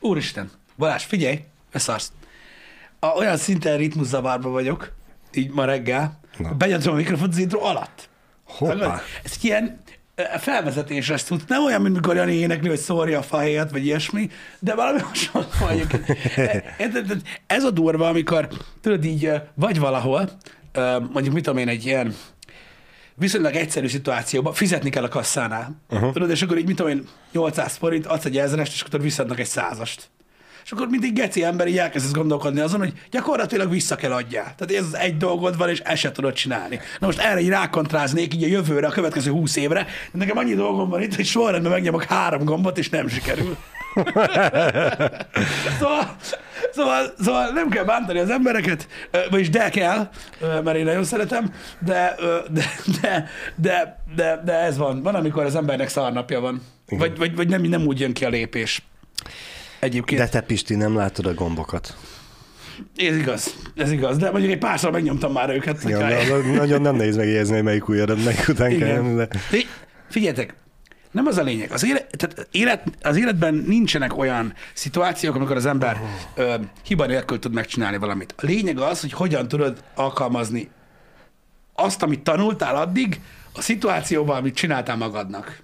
Úristen, Balázs, figyelj, beszarsz. A, olyan szinten ritmuszavarba vagyok, így ma reggel, Na. a mikrofont az intro alatt. Hoppá. Ez ilyen ö, felvezetés lesz tud. Nem olyan, mint mikor Jani énekli, hogy szórja a fahéjat, vagy ilyesmi, de valami hasonló egyébként. Érted? Ez a durva, amikor tudod így vagy valahol, mondjuk mit tudom én, egy ilyen viszonylag egyszerű szituációban fizetni kell a kasszánál. Uh-huh. Tudod, és akkor így mit tudom én, 800 forint, adsz egy ezerest, és akkor visszadnak egy százast. És akkor mindig geci ember így elkezdesz gondolkodni azon, hogy gyakorlatilag vissza kell adjál. Tehát ez az egy dolgod van, és ezt se tudod csinálni. Na most erre így rákontráznék így a jövőre, a következő 20 évre, de nekem annyi dolgom van itt, hogy sorrendben megnyomok három gombot, és nem sikerül. szóval, szóval, szóval nem kell bántani az embereket, vagyis de kell, mert én nagyon szeretem, de, de, de, de, de, de ez van. Van, amikor az embernek szarnapja van. Vagy, vagy, vagy nem, nem úgy jön ki a lépés. Egyébként. De te, Pisti, nem látod a gombokat. Ez igaz, ez igaz, de mondjuk egy párszor megnyomtam már őket. Hogyha- na- nagyon nem nehéz megjegyezni, hogy melyik ujjadat, melyik után kell. Igen. De... Fi- Figyeljetek, nem az a lényeg. Az, élet, tehát élet, az életben nincsenek olyan szituációk, amikor az ember ö, hiba nélkül tud megcsinálni valamit. A lényeg az, hogy hogyan tudod alkalmazni azt, amit tanultál addig, a szituációban, amit csináltál magadnak.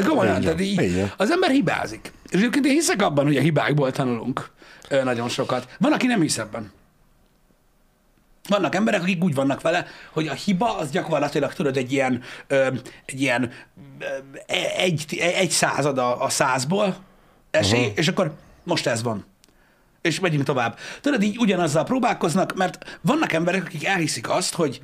De komolyan, van, tehát így, van. az ember hibázik. És egyébként én hiszek abban, hogy a hibákból tanulunk nagyon sokat. Van, aki nem hisz ebben. Vannak emberek, akik úgy vannak vele, hogy a hiba az gyakorlatilag tudod egy ilyen, ö, egy ilyen ö, egy, egy század a, a százból esély, uh-huh. és akkor most ez van. És megyünk tovább. Tudod, így ugyanazzal próbálkoznak, mert vannak emberek, akik elhiszik azt, hogy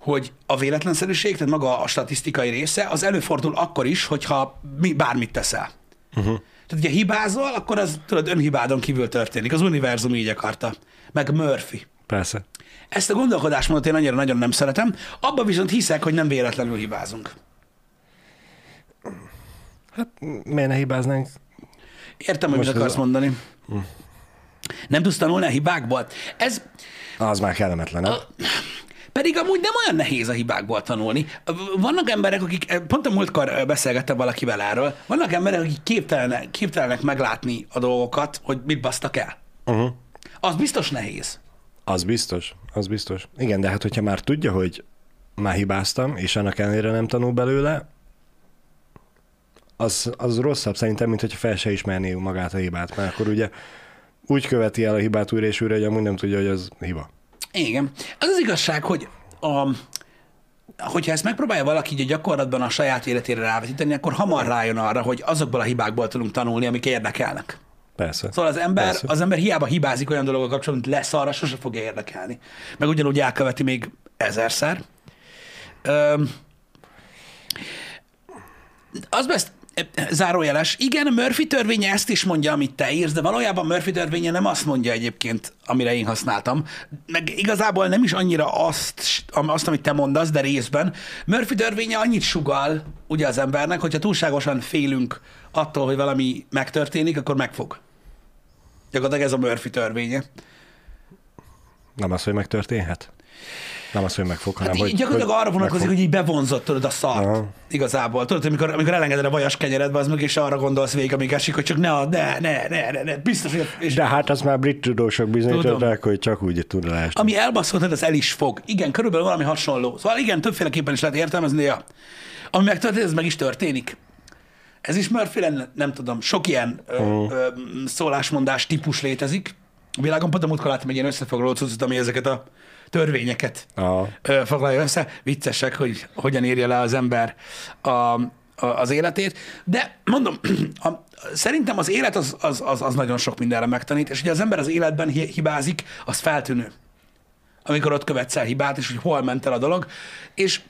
hogy a véletlenszerűség, tehát maga a statisztikai része, az előfordul akkor is, hogyha mi, bármit teszel. Uh-huh. Tehát, hogyha hibázol, akkor az tudod, önhibádon kívül történik. Az univerzum így akarta. Meg Murphy. Persze. Ezt a gondolkodásmódot én annyira nagyon nem szeretem, abban viszont hiszek, hogy nem véletlenül hibázunk. Hát miért ne hibáznánk? Értem, hogy mit Most akarsz a- mondani. Nem tudsz tanulni a hibákból? Ez Az már kellemetlen, nem? Pedig amúgy nem olyan nehéz a hibákból tanulni. Vannak emberek, akik, pont a múltkor beszélgettem valakivel erről, vannak emberek, akik képtelenek, képtelenek meglátni a dolgokat, hogy mit basztak el. Uh-huh. Az biztos nehéz. Az biztos, az biztos. Igen, de hát hogyha már tudja, hogy már hibáztam, és annak ellenére nem tanul belőle, az, az rosszabb szerintem, mint hogyha fel se ismerné magát a hibát, mert akkor ugye úgy követi el a hibát újra és újra, hogy amúgy nem tudja, hogy az hiba. Igen. Az az igazság, hogy a, hogyha ezt megpróbálja valaki így a gyakorlatban a saját életére rávetíteni, akkor hamar rájön arra, hogy azokból a hibákból tudunk tanulni, amik érdekelnek. Persze. Szóval az ember, Persze. az ember hiába hibázik olyan dologgal kapcsolatban, mint lesz arra, sose fogja érdekelni. Meg ugyanúgy elköveti még ezerszer. Öm, az best, zárójeles. Igen, Murphy törvénye ezt is mondja, amit te írsz, de valójában Murphy törvénye nem azt mondja egyébként, amire én használtam. Meg igazából nem is annyira azt, azt amit te mondasz, de részben. Murphy törvénye annyit sugal ugye az embernek, hogyha túlságosan félünk attól, hogy valami megtörténik, akkor megfog. Gyakorlatilag ez a Murphy törvénye. Nem az, hogy megtörténhet? Nem az, hogy megfog, hanem Hát hogy... gyakorlatilag hogy arra vonatkozik, megfog. hogy így bevonzott tudod a szart. Aha. Igazából. Tudod, amikor, amikor elengeded a vajas kenyeredbe, az meg és arra gondolsz végig, amíg esik, hogy csak ne, ne, ne, ne, ne, ne, biztos, hogy... És De hát azt már brit tudósok bizonyították, hogy csak úgy tud leesni. ami elbaszoltad, az el is fog. Igen, körülbelül valami hasonló. Szóval igen, többféleképpen is lehet értelmezni, ja. Ami megtörténik, ez meg is történik. Ez is Murphy lenne, nem tudom, sok ilyen ö, ö, szólásmondás típus létezik. A világon pont a múltkor láttam egy ilyen összefoglaló cuccot, ami ezeket a törvényeket Aha. foglalja össze. Viccesek, hogy hogyan írja le az ember a, a, az életét. De mondom, a, szerintem az élet az, az, az, az nagyon sok mindenre megtanít, és hogy az ember az életben hi- hibázik, az feltűnő. Amikor ott követsz el hibát, és hogy hol ment el a dolog. És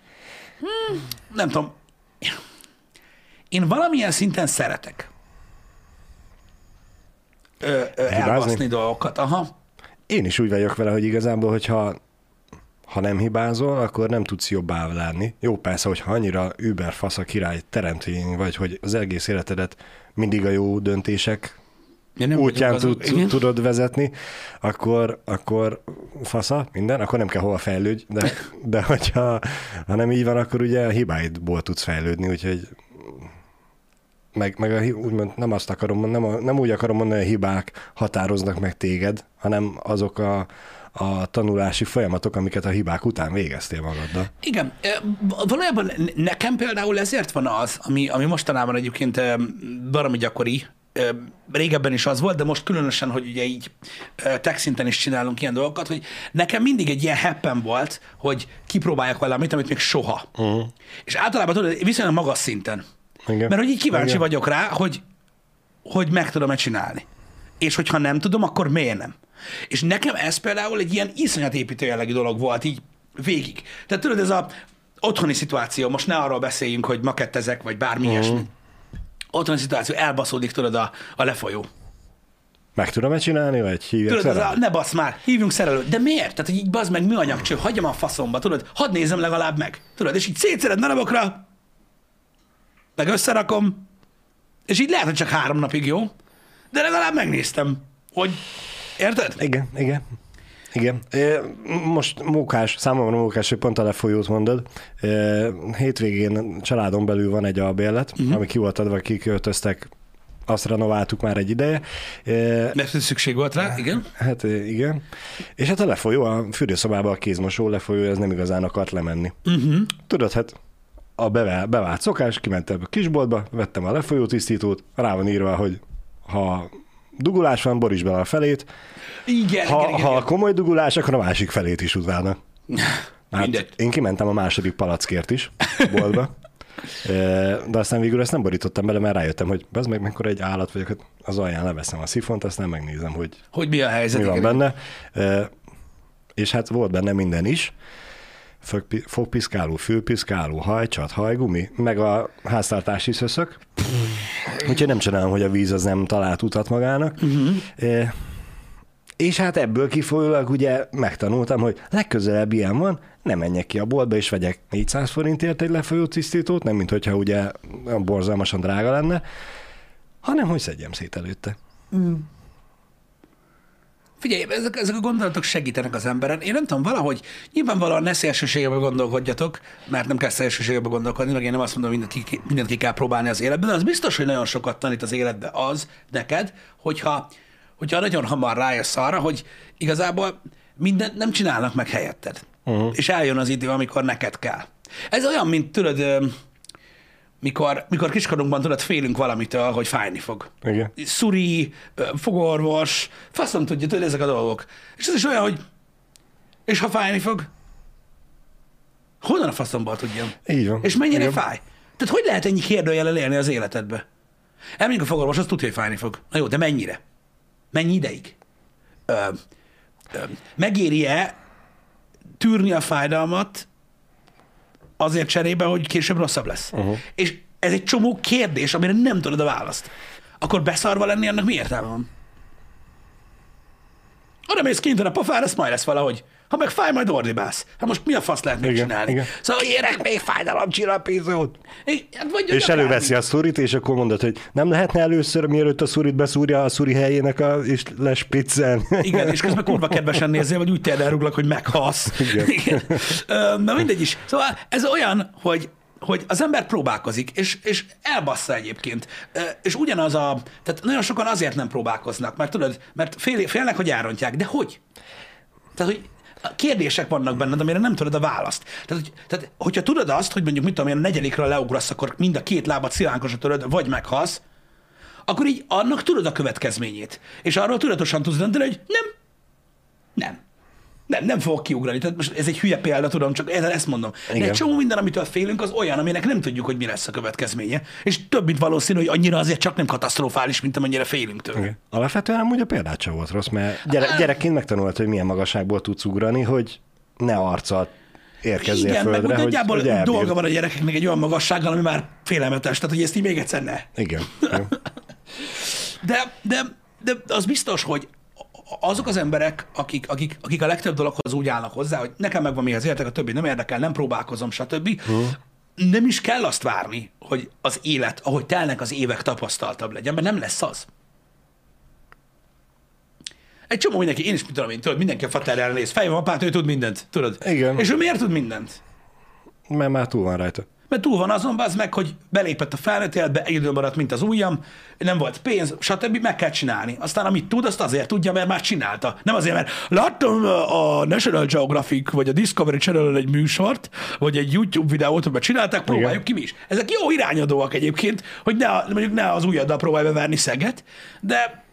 hmm, nem tudom, én valamilyen szinten szeretek ö, ö, elbaszni dolgokat. Aha. Én is úgy vagyok vele, hogy igazából, hogyha ha nem hibázol, akkor nem tudsz jobbá lenni. Jó, persze, hogyha annyira über fasz a király teremtmény vagy, hogy az egész életedet mindig a jó döntések Ja, nem útján tud, igen. tudod vezetni, akkor, akkor fasza, minden, akkor nem kell hova fejlődj, de, de hogyha ha nem így van, akkor ugye a hibáidból tudsz fejlődni, úgyhogy meg, meg a, úgymond nem azt akarom, nem, a, nem úgy akarom mondani, hogy a hibák határoznak meg téged, hanem azok a, a tanulási folyamatok, amiket a hibák után végeztél magaddal. Igen, valójában nekem például ezért van az, ami, ami mostanában egyébként baromi gyakori, régebben is az volt, de most különösen, hogy ugye így tech szinten is csinálunk ilyen dolgokat, hogy nekem mindig egy ilyen heppen volt, hogy kipróbáljak valamit, amit még soha. Uh-huh. És általában tudod, viszonylag magas szinten. Igen. Mert hogy így kíváncsi Igen. vagyok rá, hogy, hogy meg tudom-e csinálni. És hogyha nem tudom, akkor miért nem? És nekem ez például egy ilyen iszonyat építő jellegű dolog volt így végig. Tehát tudod, ez a otthoni szituáció, most ne arról beszéljünk, hogy makettezek, vagy bármi uh-huh. ilyesmi. Otthoni szituáció, elbaszódik, tudod, a, a lefolyó. Meg tudom-e csinálni, vagy hívják Tudod, az a, ne basz már, hívjunk szerelőt. De miért? Tehát, hogy így bazd meg műanyagcső, hagyjam a faszomba, tudod, hadd nézem legalább meg. Tudod, és így szétszered darabokra, meg összerakom, és így lehet, hogy csak három napig jó, de legalább megnéztem, hogy érted? Igen, igen. Igen. Most mókás, számomra mókás, hogy pont a lefolyót mondod. Hétvégén családon belül van egy albérlet, uh-huh. ami ki volt adva, kiköltöztek, azt renováltuk már egy ideje. Mert szükség volt rá, igen. Hát igen. És hát a lefolyó, a fürdőszobában a kézmosó lefolyó, ez nem igazán akart lemenni. Uh-huh. Tudod, hát a bevá- bevált szokás, kimentem a kisboltba, vettem a lefolyó tisztítót, rá van írva, hogy ha dugulás van, boríts bele a felét, Igen, ha, igen, igen, ha igen. komoly dugulás, akkor a másik felét is utána. Hát Mindegy. én kimentem a második palackért is boltba, E, de aztán végül ezt nem borítottam bele, mert rájöttem, hogy az meg mekkora egy állat vagyok, hát az alján leveszem a szifont, aztán megnézem, hogy Hogy mi a helyzet. mi van igen. benne. E, És hát volt benne minden is. Fogpi- Fogpiszkáló, fülpiszkáló, hajcsat, hajgumi, meg a háztartási szöszök. Úgyhogy nem csinálom, hogy a víz az nem talált utat magának. Uh-huh. És hát ebből kifolyólag ugye megtanultam, hogy legközelebb ilyen van, nem menjek ki a boltba és vegyek 400 forintért egy lefolyó tisztítót, nem mint hogyha ugye borzalmasan drága lenne, hanem hogy szedjem szét előtte. Figyelj, ezek, ezek a gondolatok segítenek az emberen. Én nem tudom, valahogy nyilvánvalóan ne szélsőségebe gondolkodjatok, mert nem kell szélsőségebe gondolkodni, meg én nem azt mondom, hogy mindent ki, mindent ki kell próbálni az életben, de az biztos, hogy nagyon sokat tanít az életbe az neked, hogyha, hogyha nagyon hamar rájössz arra, hogy igazából mindent nem csinálnak meg helyetted. Uh-huh. És eljön az idő, amikor neked kell. Ez olyan, mint tudod, mikor, mikor kiskorunkban tudod, félünk valamitől, hogy fájni fog Igen. szuri, fogorvos, faszom tudja, tudod, ezek a dolgok. És ez is olyan, hogy és ha fájni fog, honnan a faszomból tudjam? Így van. És mennyire Igen. fáj? Tehát hogy lehet ennyi kérdőjellel élni az életedbe? Elmegyünk a fogorvos, az tudja, hogy fájni fog. Na jó, de mennyire? Mennyi ideig? Ö, ö, megéri-e tűrni a fájdalmat azért cserébe, hogy később rosszabb lesz? Uh-huh. És ez egy csomó kérdés, amire nem tudod a választ. Akkor beszarva lenni, annak mi értelme van? Oda mész kint a pofára, ez majd lesz valahogy. Ha meg fáj, majd ordibálsz. Hát most mi a fasz lehet még Igen, csinálni? igen. Szóval érek még fájdalomcsillapítót. Hát vagy És előveszi a szurit, és akkor mondod, hogy nem lehetne először, mielőtt a szurit beszúrja a szuri helyének, a, és lespiccelni. Igen, és közben kurva kedvesen nézzél, vagy úgy térd elruglak, hogy meghalsz. Igen. Igen. Na mindegy is. Szóval ez olyan, hogy hogy az ember próbálkozik, és, és elbassza egyébként. És ugyanaz a... Tehát nagyon sokan azért nem próbálkoznak, mert tudod, mert fél, félnek, hogy elrontják. De hogy? Tehát, hogy kérdések vannak benned, amire nem tudod a választ. Tehát, hogy, tehát hogyha tudod azt, hogy mondjuk mit tudom én, a negyedikről leugrasz, akkor mind a két lábat szilánkosra töröd, vagy meghalsz, akkor így annak tudod a következményét. És arról tudatosan tudsz dönteni, hogy nem, nem. Nem, nem fogok kiugrani. Tehát most ez egy hülye példa, tudom, csak ezt ezt mondom. De Igen. egy csomó minden, amitől félünk, az olyan, aminek nem tudjuk, hogy mi lesz a következménye. És több, mint valószínű, hogy annyira azért csak nem katasztrofális, mint amennyire félünk tőle. Igen. Alapvetően amúgy a példát sem volt rossz, mert gyere, gyerekként megtanult, hogy milyen magasságból tudsz ugrani, hogy ne arccal érkezzél Igen, meg földre, úgy hogy, nagyjából hogy dolga van a gyerekeknek egy olyan magassággal, ami már félelmetes, tehát hogy ezt így még egyszer ne. Igen. De, de, de az biztos, hogy azok az emberek, akik, akik, akik a legtöbb dologhoz úgy állnak hozzá, hogy nekem megvan mihez értek, a többi nem érdekel, nem próbálkozom, stb. Nem is kell azt várni, hogy az élet, ahogy telnek az évek tapasztaltabb legyen, mert nem lesz az. Egy csomó mindenki, én is mit tudom én, tudod, mindenki a faterre néz, fej van apát, ő tud mindent, tudod. Igen. És ő miért tud mindent? Mert már túl van rajta. Mert túl van azon, az meg, hogy belépett a felnőtt életbe, egyedül maradt, mint az ujjam, nem volt pénz, stb. meg kell csinálni. Aztán amit tud, azt azért tudja, mert már csinálta. Nem azért, mert láttam a National Geographic, vagy a Discovery channel egy műsort, vagy egy YouTube videót, amiben csinálták, próbáljuk Igen. ki mi is. Ezek jó irányadóak egyébként, hogy ne, mondjuk ne az ujjaddal próbálj beverni szeget, de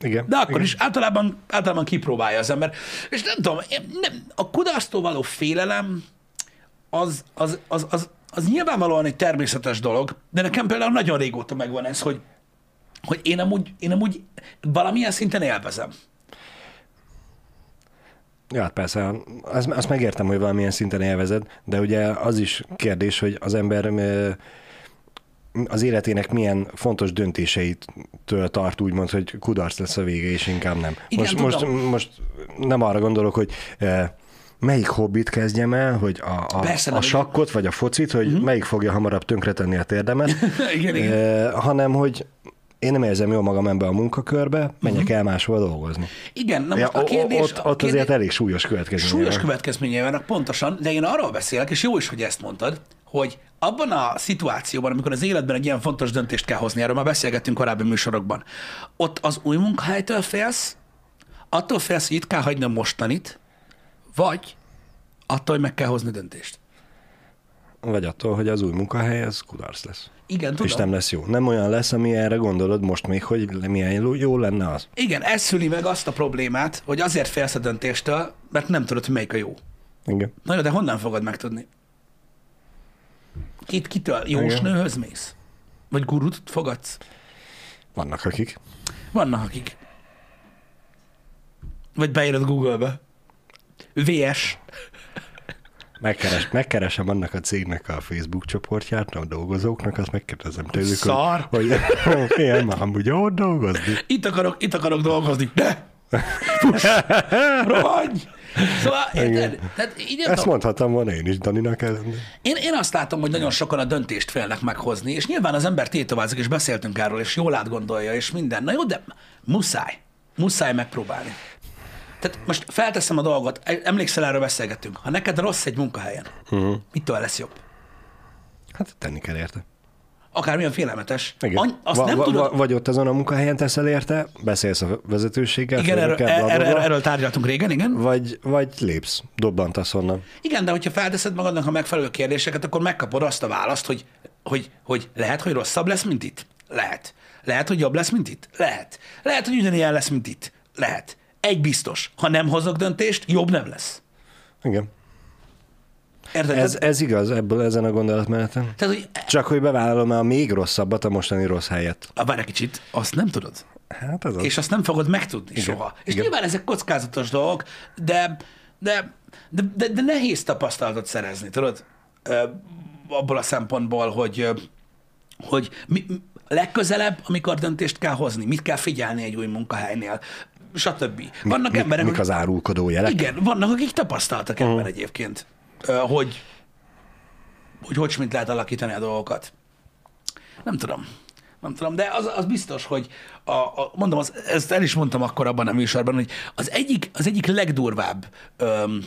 igen. de akkor igen. is általában, általában kipróbálja az ember. És nem tudom, nem, a kudarctól való félelem az, az, az, az, az nyilvánvalóan egy természetes dolog, de nekem például nagyon régóta megvan ez, hogy, hogy én amúgy, én amúgy valamilyen szinten élvezem. Ja, hát persze, azt, azt megértem, hogy valamilyen szinten élvezed, de ugye az is kérdés, hogy az ember az életének milyen fontos döntéseitől tart úgymond, hogy kudarc lesz a vége, és inkább nem. Igen, most, most, tudom. most nem arra gondolok, hogy melyik hobbit kezdjem el, hogy a, a, Persze a sakkot vagy a focit, hogy uh-huh. melyik fogja hamarabb tönkretenni a térdemet, igen, igen. hanem hogy én nem érzem jól magam ebbe a munkakörbe, menjek uh-huh. el máshol dolgozni. Igen, na Ja, most a kérdés... ott, a ott kérdés, azért elég súlyos következménye Súlyos van. következményei vannak, pontosan, de én arról beszélek, és jó is, hogy ezt mondtad, hogy abban a szituációban, amikor az életben egy ilyen fontos döntést kell hozni, erről már beszélgettünk korábbi műsorokban, ott az új munkahelytől félsz, attól félsz, hogy itt kell hagyni a mostanit, vagy attól, hogy meg kell hozni döntést. Vagy attól, hogy az új munkahely, ez kudarc lesz. Igen, tudom. És nem lesz jó. Nem olyan lesz, ami erre gondolod most még, hogy milyen jó- jó lenne az. Igen, ez szüli meg azt a problémát, hogy azért félsz a döntéstől, mert nem tudod, hogy melyik a jó. Igen. Na jó, de honnan fogod megtudni? Kit, kitől? Jósnőhöz mész? Vagy gurut fogadsz? Vannak akik. Vannak akik. Vagy beírod Google-be. VS. Megkeres, megkeresem annak a cégnek a Facebook csoportját, a dolgozóknak, azt megkérdezem tőlük, Szar. hogy, hogy ilyen már amúgy ott dolgozni. Itt akarok, itt akarok dolgozni. De! Rohanj! Szóval, érted? Tehát így nem Ezt tudom. mondhattam volna én is Daninak. ez- Én, én azt látom, hogy nagyon sokan a döntést félnek meghozni, és nyilván az ember tétovázik, és beszéltünk erről, és jól átgondolja, és minden. Na jó, de muszáj. Muszáj megpróbálni. Tehát most felteszem a dolgot, emlékszel, erről beszélgettünk. Ha neked rossz egy munkahelyen, uh-huh. mitől lesz jobb? Hát tenni kell érte. Akármilyen félelmetes. Igen. Any, azt Va- nem va- tudod... va- vagy ott azon a munkahelyen teszel érte, beszélsz a vezetőséggel, igen, erről, bla, erről, bla, erről tárgyaltunk régen, igen. vagy, vagy lépsz, dobbantasz onnan. Igen, de hogyha felteszed magadnak a megfelelő kérdéseket, akkor megkapod azt a választ, hogy, hogy, hogy lehet, hogy rosszabb lesz, mint itt? Lehet. Lehet, hogy jobb lesz, mint itt? Lehet. Lehet, hogy ugyanilyen lesz, mint itt? Lehet. Egy biztos, ha nem hozok döntést, jobb nem lesz. Igen. Érted? Ez, ez igaz ebből ezen a gondolatmeneten. Tehát, hogy Csak hogy bevállalom a még rosszabbat a mostani rossz helyet. Várj egy kicsit, azt nem tudod. Hát az. És azt nem fogod megtudni Igen. soha. És Igen. nyilván ezek kockázatos dolgok, de, de, de, de, de nehéz tapasztalatot szerezni, tudod? Abból a szempontból, hogy, hogy mi- legközelebb, amikor döntést kell hozni, mit kell figyelni egy új munkahelynél, stb. Vannak Mik, emberek, mik az árulkodó jelek? igen, vannak, akik tapasztaltak ebben egyébként, hogy hogy hogy mit lehet alakítani a dolgokat. Nem tudom. Nem tudom, de az, az biztos, hogy a, a, mondom, az, ezt el is mondtam akkor abban a műsorban, hogy az egyik, az egyik legdurvább öm,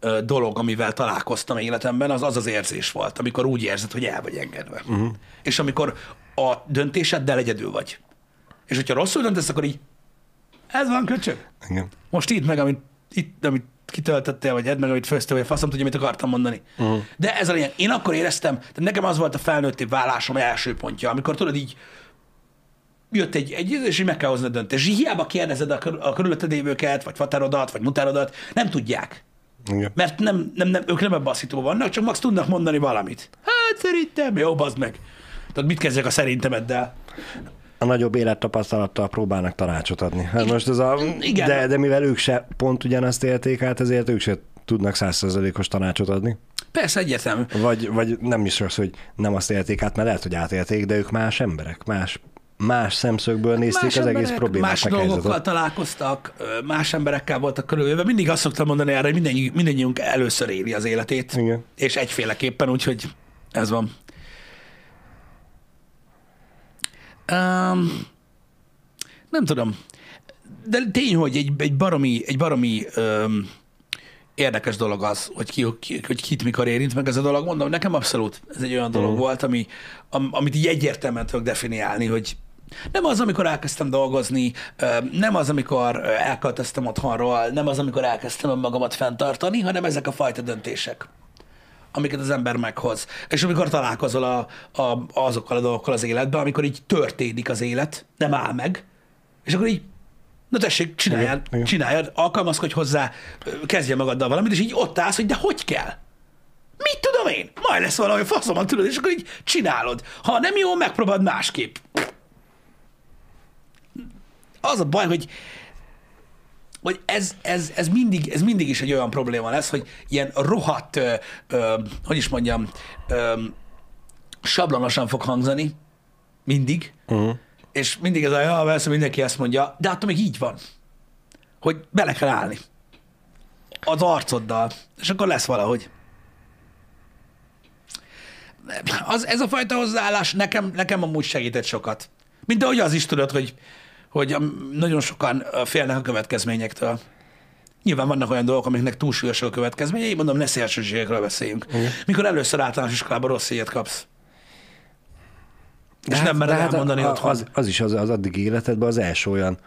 ö, dolog, amivel találkoztam életemben, az az az érzés volt, amikor úgy érzed, hogy el vagy engedve. Uh-huh. És amikor a döntéseddel egyedül vagy. És hogyha rosszul döntesz, akkor így, ez van köcsög. Igen. Most itt meg, amit, itt, amit kitöltöttél, vagy edd meg, amit főztél, vagy faszom tudja, mit akartam mondani. Uh-huh. De ez a lényeg. Én akkor éreztem, tehát nekem az volt a felnőtté válásom első pontja, amikor tudod így, jött egy, egy és így meg kell hozni a döntést. És hiába kérdezed a, kör, a körülötted lévőket, vagy faterodat, vagy mutárodat, nem tudják. Igen. Mert nem, nem, nem, ők nem ebben a szituban vannak, csak max tudnak mondani valamit. Hát szerintem, jó, bazd meg. Tehát mit kezdjek a szerintemeddel? A nagyobb élettapasztalattal próbálnak tanácsot adni. Hát most ez a, Igen. de, de mivel ők se pont ugyanazt élték át, ezért ők se tudnak százszerzalékos tanácsot adni. Persze, egyértelmű. Vagy, vagy nem is az, hogy nem azt élték át, mert lehet, hogy átélték, de ők más emberek, más, más szemszögből nézték más az egész emberek problémát, Más dolgokkal helyzetet. találkoztak, más emberekkel voltak körülvéve. Mindig azt szoktam mondani erre, hogy mindennyi, mindennyiunk először éli az életét. Igen. És egyféleképpen, úgyhogy ez van. Um, nem tudom. De tény, hogy egy, egy baromi, egy baromi um, érdekes dolog az, hogy, ki, ki, hogy kit mikor érint meg ez a dolog. Mondom, nekem abszolút ez egy olyan dolog volt, ami, am, amit így egyértelműen tudok definiálni, hogy nem az, amikor elkezdtem dolgozni, nem az, amikor elköltöztem otthonról, nem az, amikor elkezdtem magamat fenntartani, hanem ezek a fajta döntések amiket az ember meghoz. És amikor találkozol a, a, azokkal a dolgokkal az életben, amikor így történik az élet, nem áll meg, és akkor így, na tessék, csináljad, Igen, igen. csináljad, alkalmazkodj hozzá, kezdje magaddal valamit, és így ott állsz, hogy de hogy kell? Mit tudom én? Majd lesz valami faszomat, tudod, és akkor így csinálod. Ha nem jó, megpróbáld másképp. Az a baj, hogy hogy ez, ez, ez, mindig, ez mindig is egy olyan probléma lesz, hogy ilyen rohadt, ö, ö, hogy is mondjam, ö, sablonosan fog hangzani, mindig, uh-huh. és mindig ez a, ja, persze mindenki ezt mondja, de attól még így van, hogy bele kell állni az arcoddal, és akkor lesz valahogy. Az, ez a fajta hozzáállás nekem, nekem amúgy segített sokat. Mint ahogy az is tudod, hogy, hogy nagyon sokan félnek a következményektől. Nyilván vannak olyan dolgok, amiknek túlsúlyosak a következményei, mondom, ne szélsőségekről beszéljünk. Mikor először általános iskolában rossz ilyet kapsz. És nem mered elmondani hát a- otthon. az, az is az, az addig életedben az első olyan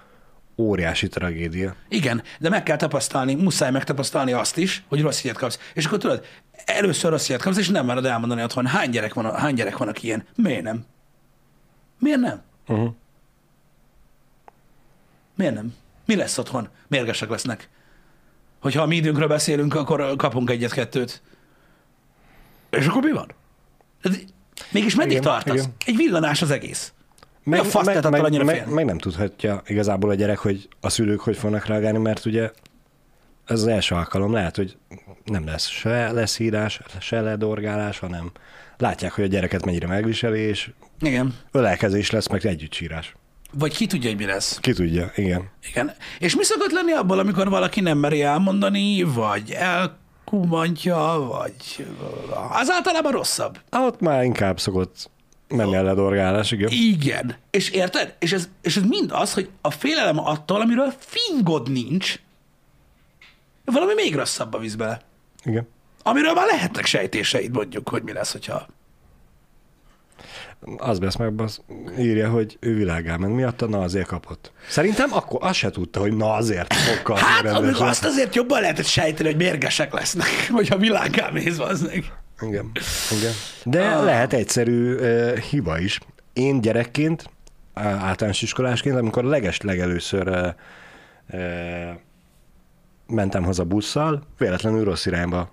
óriási tragédia. Igen, de meg kell tapasztalni, muszáj megtapasztalni azt is, hogy rossz ilyet kapsz. És akkor tudod, először rossz ilyet kapsz, és nem mered elmondani otthon. Hány gyerek van, hány gyerek van, aki ilyen? Miért nem? Miért nem? Uh-huh. Miért nem? Mi lesz otthon? Mérgesek lesznek. Hogyha a mi időnkről beszélünk, akkor kapunk egyet-kettőt. És akkor mi van? Mégis meddig Igen, tartasz? igen. Egy villanás az egész. Mi a fasz attól meg, annyira meg, félni? meg, nem tudhatja igazából a gyerek, hogy a szülők hogy fognak reagálni, mert ugye ez az első alkalom, lehet, hogy nem lesz se leszírás, se ledorgálás, hanem látják, hogy a gyereket mennyire megviseli, és Igen. ölelkezés lesz, meg együttsírás. Vagy ki tudja, hogy mi lesz. Ki tudja, igen. Igen. És mi szokott lenni abból, amikor valaki nem meri elmondani, vagy elkumantja, vagy az általában rosszabb. Ott már inkább szokott menni a ledorgálás, igen. Igen. És érted? És ez, és ez mind az, hogy a félelem attól, amiről fingod nincs, valami még rosszabbba visz bele. igen. Amiről már lehetnek sejtéseid, mondjuk, hogy mi lesz, hogyha... Az lesz meg, az írja, hogy ő világá ment miatta, na azért kapott. Szerintem akkor azt se tudta, hogy na azért fog kapni Hát, amikor azt azért jobban lehetett sejteni, hogy mérgesek lesznek, hogyha világá mész, az Igen, igen. De ah. lehet egyszerű uh, hiba is. Én gyerekként, általános iskolásként, amikor leges legelőször uh, uh, mentem haza busszal, véletlenül rossz irányba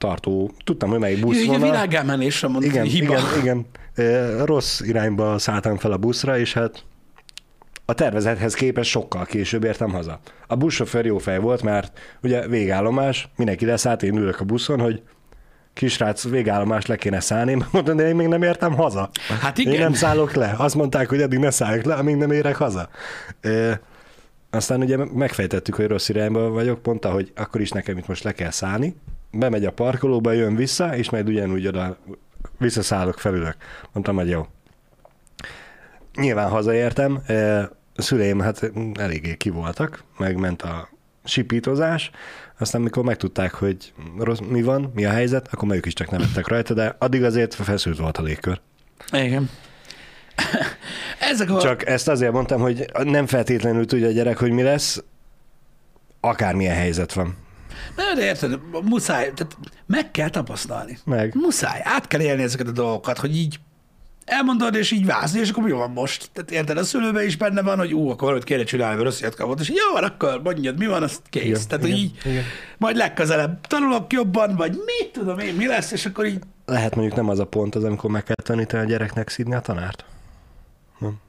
tartó, tudtam, hogy melyik busz van. világámenésre mondta, Igen, hiba. igen, igen. Rossz irányba szálltam fel a buszra, és hát a tervezethez képest sokkal később értem haza. A buszsofőr jó fej volt, mert ugye végállomás, mindenki leszállt, én ülök a buszon, hogy kisrác, végállomás le kéne szállni, mondom, de én még nem értem haza. Hát Én igen. nem szállok le. Azt mondták, hogy eddig ne szálljak le, amíg nem érek haza. E, aztán ugye megfejtettük, hogy rossz irányba vagyok, pont hogy akkor is nekem itt most le kell szállni. Bemegy a parkolóba, jön vissza, és majd ugyanúgy oda visszaszállok, felülök. Mondtam, hogy jó. Nyilván hazaértem, a szüleim hát eléggé kivoltak, megment a sipítozás, aztán mikor megtudták, hogy rossz, mi van, mi a helyzet, akkor meg ők is csak nevettek rajta, de addig azért feszült volt a légkör. Igen. Ezek a... Csak ezt azért mondtam, hogy nem feltétlenül tudja a gyerek, hogy mi lesz, akármilyen helyzet van. Nem, de érted, muszáj, tehát meg kell tapasztalni. Meg. Muszáj, át kell élni ezeket a dolgokat, hogy így elmondod, és így vázni, és akkor mi van most? Tehát érted, a szülőben is benne van, hogy ú, akkor valamit kéne csinálni, mert rossz ilyet kapott, és jó van, akkor mondjad, mi van, azt kész. Igen, Tehát, igen, így, igen. majd legközelebb tanulok jobban, vagy mit tudom én, mi lesz, és akkor így, Lehet mondjuk nem az a pont az, amikor meg kell tanítani a gyereknek szidni a tanárt.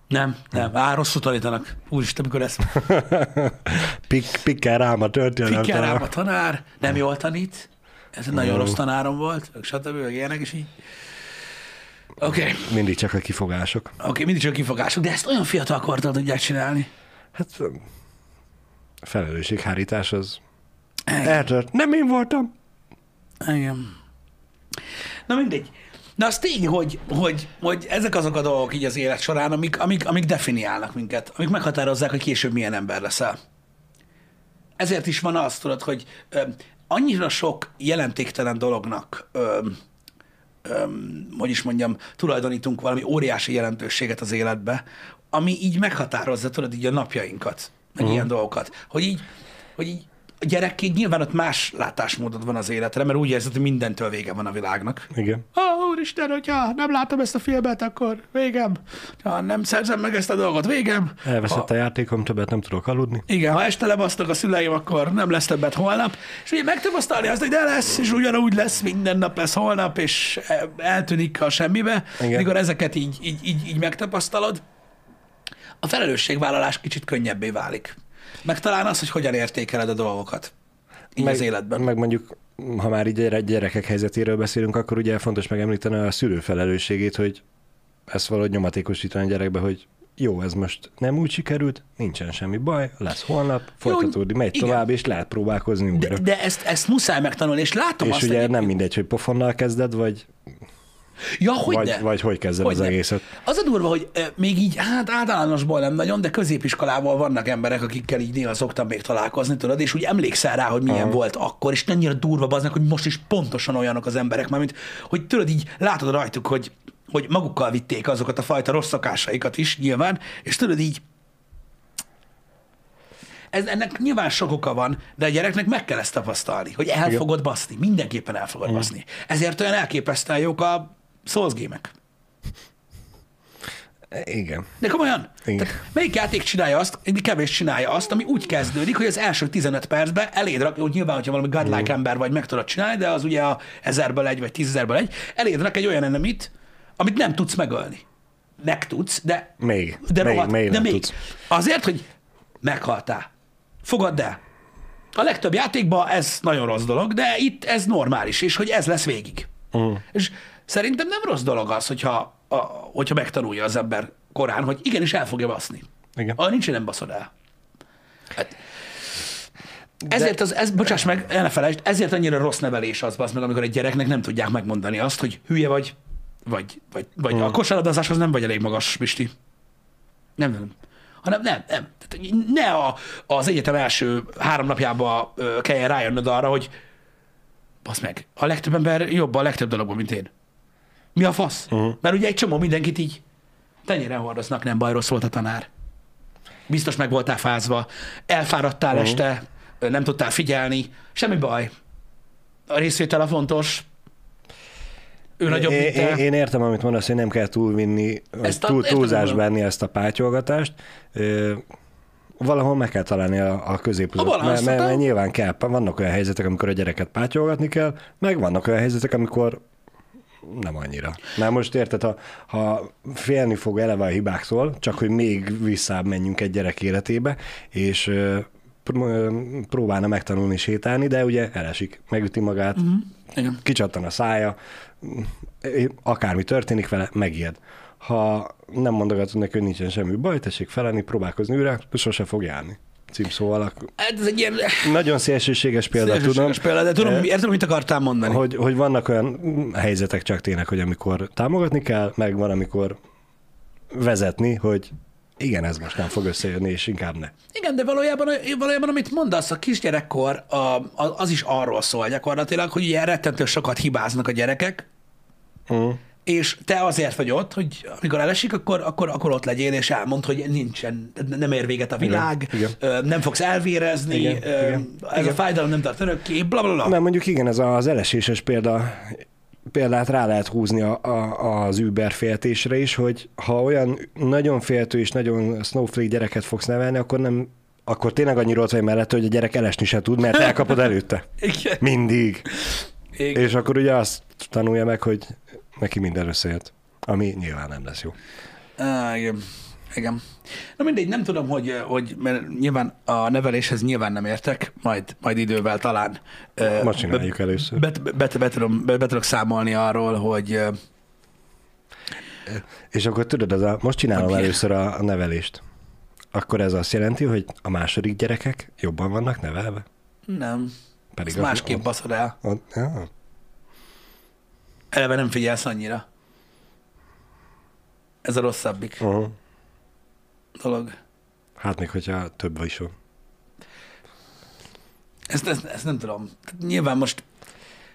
Nem, nem, á, rosszul tanítanak. Úristen, mikor ezt Pik, pikkel rám a történet. pikkel rám a tanár, nem jól tanít, ez egy nagyon rossz tanárom volt, stb. meg ilyenek, és így. Oké, okay. Mindig csak a kifogások. oké, okay, mindig csak kifogások, de ezt olyan fiatal kortól tudják csinálni. Hát a felelősséghárítás az eltört. Nem én voltam. Igen. Na mindegy. Na az tény, hogy, hogy, hogy ezek azok a dolgok így az élet során, amik, amik, amik definiálnak minket, amik meghatározzák, hogy később milyen ember leszel. Ezért is van az, tudod, hogy ö, annyira sok jelentéktelen dolognak, öm, öm, hogy is mondjam, tulajdonítunk valami óriási jelentőséget az életbe, ami így meghatározza, tudod, így a napjainkat, meg uh-huh. ilyen dolgokat. Hogy így, hogy így gyerekként nyilván ott más látásmódod van az életre, mert úgy érzed, hogy mindentől vége van a világnak. Igen. Ó, oh, úristen, hogyha nem látom ezt a filmet, akkor végem. Ha nem szerzem meg ezt a dolgot, végem. Elveszett a játékom, többet nem tudok aludni. Igen, ha este lebasztok a szüleim, akkor nem lesz többet holnap. És ugye megtapasztalni azt, hogy de lesz, és ugyanúgy lesz, minden nap lesz holnap, és eltűnik a semmibe. Igen. Mikor ezeket így, így, így, így megtapasztalod, a felelősségvállalás kicsit könnyebbé válik. Meg talán az, hogy hogyan értékeled a dolgokat így meg, az életben. Meg mondjuk, ha már így gyere- gyerekek helyzetéről beszélünk, akkor ugye fontos megemlíteni a szülő felelősségét, hogy ezt valahogy nyomatékosítani a gyerekbe, hogy jó, ez most nem úgy sikerült, nincsen semmi baj, lesz holnap, folytatódik, megy igen. tovább, és lehet próbálkozni újra. De, de ezt, ezt muszáj megtanulni, és látom és azt ugye egyébként- nem mindegy, hogy pofonnal kezded, vagy, Ja, hogy vagy, ne? vagy hogy kezded az Hogyne. egészet. Az a durva, hogy még így, hát általánosból nem nagyon, de középiskolával vannak emberek, akikkel így néha szoktam még találkozni, tudod, és úgy emlékszel rá, hogy milyen Aha. volt akkor, és annyira durva aznak, hogy most is pontosan olyanok az emberek, már mint, hogy tudod, így látod rajtuk, hogy, hogy magukkal vitték azokat a fajta rossz szokásaikat is nyilván, és tudod így, ez, ennek nyilván sok oka van, de a gyereknek meg kell ezt tapasztalni, hogy el Igen. fogod baszni, mindenképpen el fogod baszni. Ezért olyan elképesztően jók a Souls gémek. Igen. De komolyan? Igen. Tehát melyik játék csinálja azt, kevés csinálja azt, ami úgy kezdődik, hogy az első 15 percben eléd rak, úgy nyilván, hogyha valami godlike ember vagy, meg tudod csinálni, de az ugye a ezerből egy, vagy tízezerből egy, eléd rak egy olyan enemit, amit nem tudsz megölni. Meg tudsz, de, Még. de, még, rohadt, még de még. tudsz. Azért, hogy meghaltál. Fogadd el. A legtöbb játékban ez nagyon rossz dolog, de itt ez normális, és hogy ez lesz végig. Uh. És szerintem nem rossz dolog az, hogyha, a, hogyha megtanulja az ember korán, hogy igenis el fogja baszni. Igen. Ha nincs, nem baszod el. Hát, ezért az, ez, bocsáss meg, el ne felejtsd, ezért annyira rossz nevelés az, basz meg, amikor egy gyereknek nem tudják megmondani azt, hogy hülye vagy, vagy, vagy, vagy Mm. a kosárlabdázáshoz nem vagy elég magas, Pisti. Nem, nem. Hanem nem, nem. Tehát ne a, az egyetem első három napjában ö, kelljen rájönnöd arra, hogy basz meg, a legtöbb ember jobb a legtöbb dologban, mint én. Mi a fasz? Uh-huh. Mert ugye egy csomó mindenkit így tenyéren hordoznak, nem baj, rossz volt a tanár. Biztos meg voltál fázva, elfáradtál uh-huh. este, nem tudtál figyelni, semmi baj. A részvétel a fontos. Ő nagyobb, mint Én, én, értem, amit mondasz, hogy nem kell túlvinni, Ezt a- túl, tudom. venni ezt a pátyolgatást. Ö, valahol meg kell találni a, a középutat, mert, mert, mert nyilván kell. Vannak olyan helyzetek, amikor a gyereket pátyolgatni kell, meg vannak olyan helyzetek, amikor nem annyira. Mert most érted, ha, ha félni fog eleve a hibáktól, csak hogy még visszább menjünk egy gyerek életébe, és próbálna megtanulni sétálni, de ugye elesik, megüti magát. Igen. kicsattan a szája, akármi történik vele, megijed. Ha nem mondogatod neki, hogy nincsen semmi baj, tessék felállni, próbálkozni újra, sose fog járni. Címszóval. Hát Ez egy ilyen Nagyon szélsőséges példa, tudom. szélsőséges példa, de tudom, Eh, értem, mit akartál mondani. hogy, hogy vannak olyan helyzetek csak tényleg, hogy amikor támogatni kell, meg van, amikor vezetni, hogy igen, ez most nem fog összejönni, és inkább ne. Igen, de valójában, valójában amit mondasz, a kisgyerekkor a, a, az is arról szól gyakorlatilag, hogy ugye rettentő sokat hibáznak a gyerekek, Mm. És te azért vagy ott, hogy amikor elesik, akkor, akkor, akkor ott legyél, és elmond, hogy nincsen, nem ér véget a világ, Igen, ö, nem fogsz elvérezni, Igen, ö, igen, ez igen. a fájdalom nem tart örökké, bla bla bla. Mert mondjuk igen, ez az eleséses példa, példát rá lehet húzni a, a, az Uber féltésre is, hogy ha olyan nagyon féltő és nagyon snowflake gyereket fogsz nevelni, akkor nem akkor tényleg annyira ott vagy mellett, hogy a gyerek elesni se tud, mert elkapod előtte. Igen. Mindig. Igen. És akkor ugye azt tanulja meg, hogy neki minden összejött. Ami nyilván nem lesz jó. Igen. Igen. Na mindegy, nem tudom, hogy, hogy mert nyilván a neveléshez nyilván nem értek, majd, majd idővel talán. Ma csináljuk először. Be, be, be, be, tudom, be, be tudok számolni arról, hogy És akkor tudod, az a, most csinálom Ami- először a, a nevelést. Akkor ez azt jelenti, hogy a második gyerekek jobban vannak nevelve? nem, Pedig ezt másképp baszod el. A, ja. Eleve nem figyelsz annyira. Ez a rosszabbik uh-huh. dolog. Hát még hogyha több is van. Ezt, ezt, ezt nem tudom. Nyilván most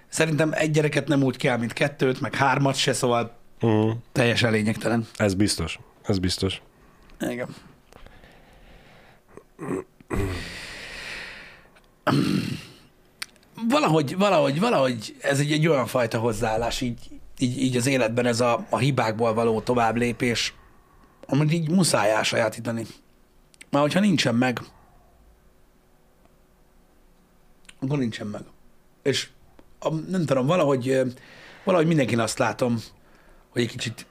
szerintem egy gyereket nem úgy kell, mint kettőt, meg hármat se, szóval Uh, teljesen lényegtelen. ez biztos. Ez biztos. Igen. Valahogy, valahogy, valahogy ez egy, egy olyan fajta hozzáállás így, így, így az életben, ez a, a hibákból való tovább lépés, amit így muszáj elsajátítani. Mert hogyha nincsen meg, akkor nincsen meg. És a, nem tudom, valahogy, valahogy mindenkin azt látom, hogy egy kicsit,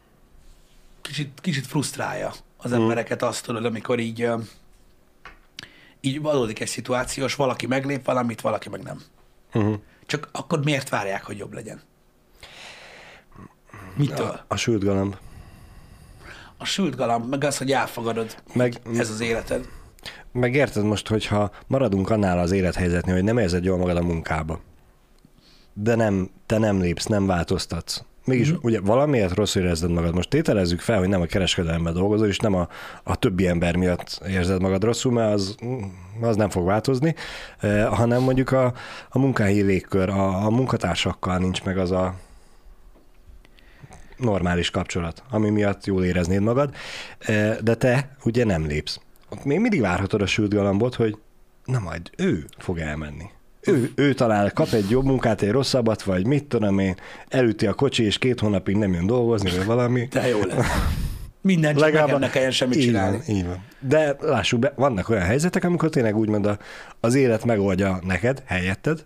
kicsit, kicsit frusztrálja az embereket azt tudod, amikor így, így valódik egy szituációs, valaki meglép valamit, valaki meg nem. Uh-huh. Csak akkor miért várják, hogy jobb legyen? Mitől? A, a sült galamb. A sült galamb, meg az, hogy elfogadod. Meg, Ez az életed. meg érted most, hogyha maradunk annál az élethelyzetnél, hogy nem érzed jól magad a munkába, de nem, te nem lépsz, nem változtatsz. Mégis mm. ugye valamiért rosszul érzed magad. Most tételezzük fel, hogy nem a kereskedelemben dolgozol, és nem a, a többi ember miatt érzed magad rosszul, mert az, az nem fog változni, eh, hanem mondjuk a, a munkahelyi légkör, a, a munkatársakkal nincs meg az a normális kapcsolat, ami miatt jól éreznéd magad, eh, de te ugye nem lépsz. Ott még mindig várhatod a sült galambot, hogy na majd ő fog elmenni. Ő, ő talál, kap egy jobb munkát, egy rosszabbat, vagy mit tudom én, elüti a kocsi, és két hónapig nem jön dolgozni, vagy valami. De jó lesz. Minden Legalább- ne kelljen semmit így csinálni. Van, így van. De lássuk be, vannak olyan helyzetek, amikor tényleg úgymond a, az élet megoldja neked, helyetted,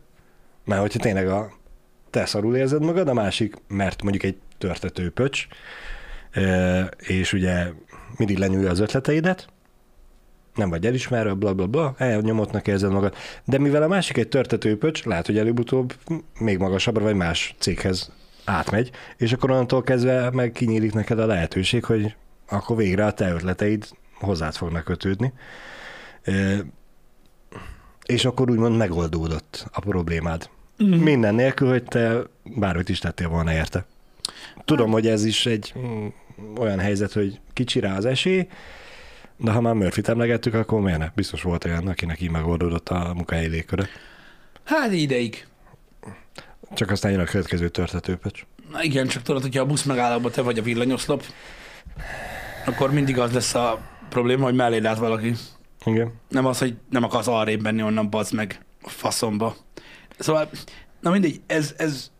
mert hogyha tényleg a, te szarul érzed magad, a másik, mert mondjuk egy törtető pöcs, és ugye mindig lenyúlja az ötleteidet, nem vagy elismerő, bla bla bla, elnyomottnak érzed magad. De mivel a másik egy törtető pöcs, lehet, hogy előbb-utóbb még magasabbra vagy más céghez átmegy, és akkor onnantól kezdve meg kinyílik neked a lehetőség, hogy akkor végre a te ötleteid hozzád fognak kötődni. És akkor úgymond megoldódott a problémád. Mm. Minden nélkül, hogy te bármit is tettél volna érte. Tudom, hogy ez is egy mm, olyan helyzet, hogy kicsi rá az esély, de ha már Murphy-t emlegettük, akkor miért ne? Biztos volt olyan, akinek így megoldódott a munkahelyi légköre. Hát ideig. Csak aztán jön a következő törtetőpöcs. Na igen, csak tudod, hogyha a busz megállóban te vagy a villanyoszlop, akkor mindig az lesz a probléma, hogy melléd át valaki. Igen. Nem az, hogy nem akarsz arrébb menni onnan, bazd meg a faszomba. Szóval, na mindegy, ez, ez,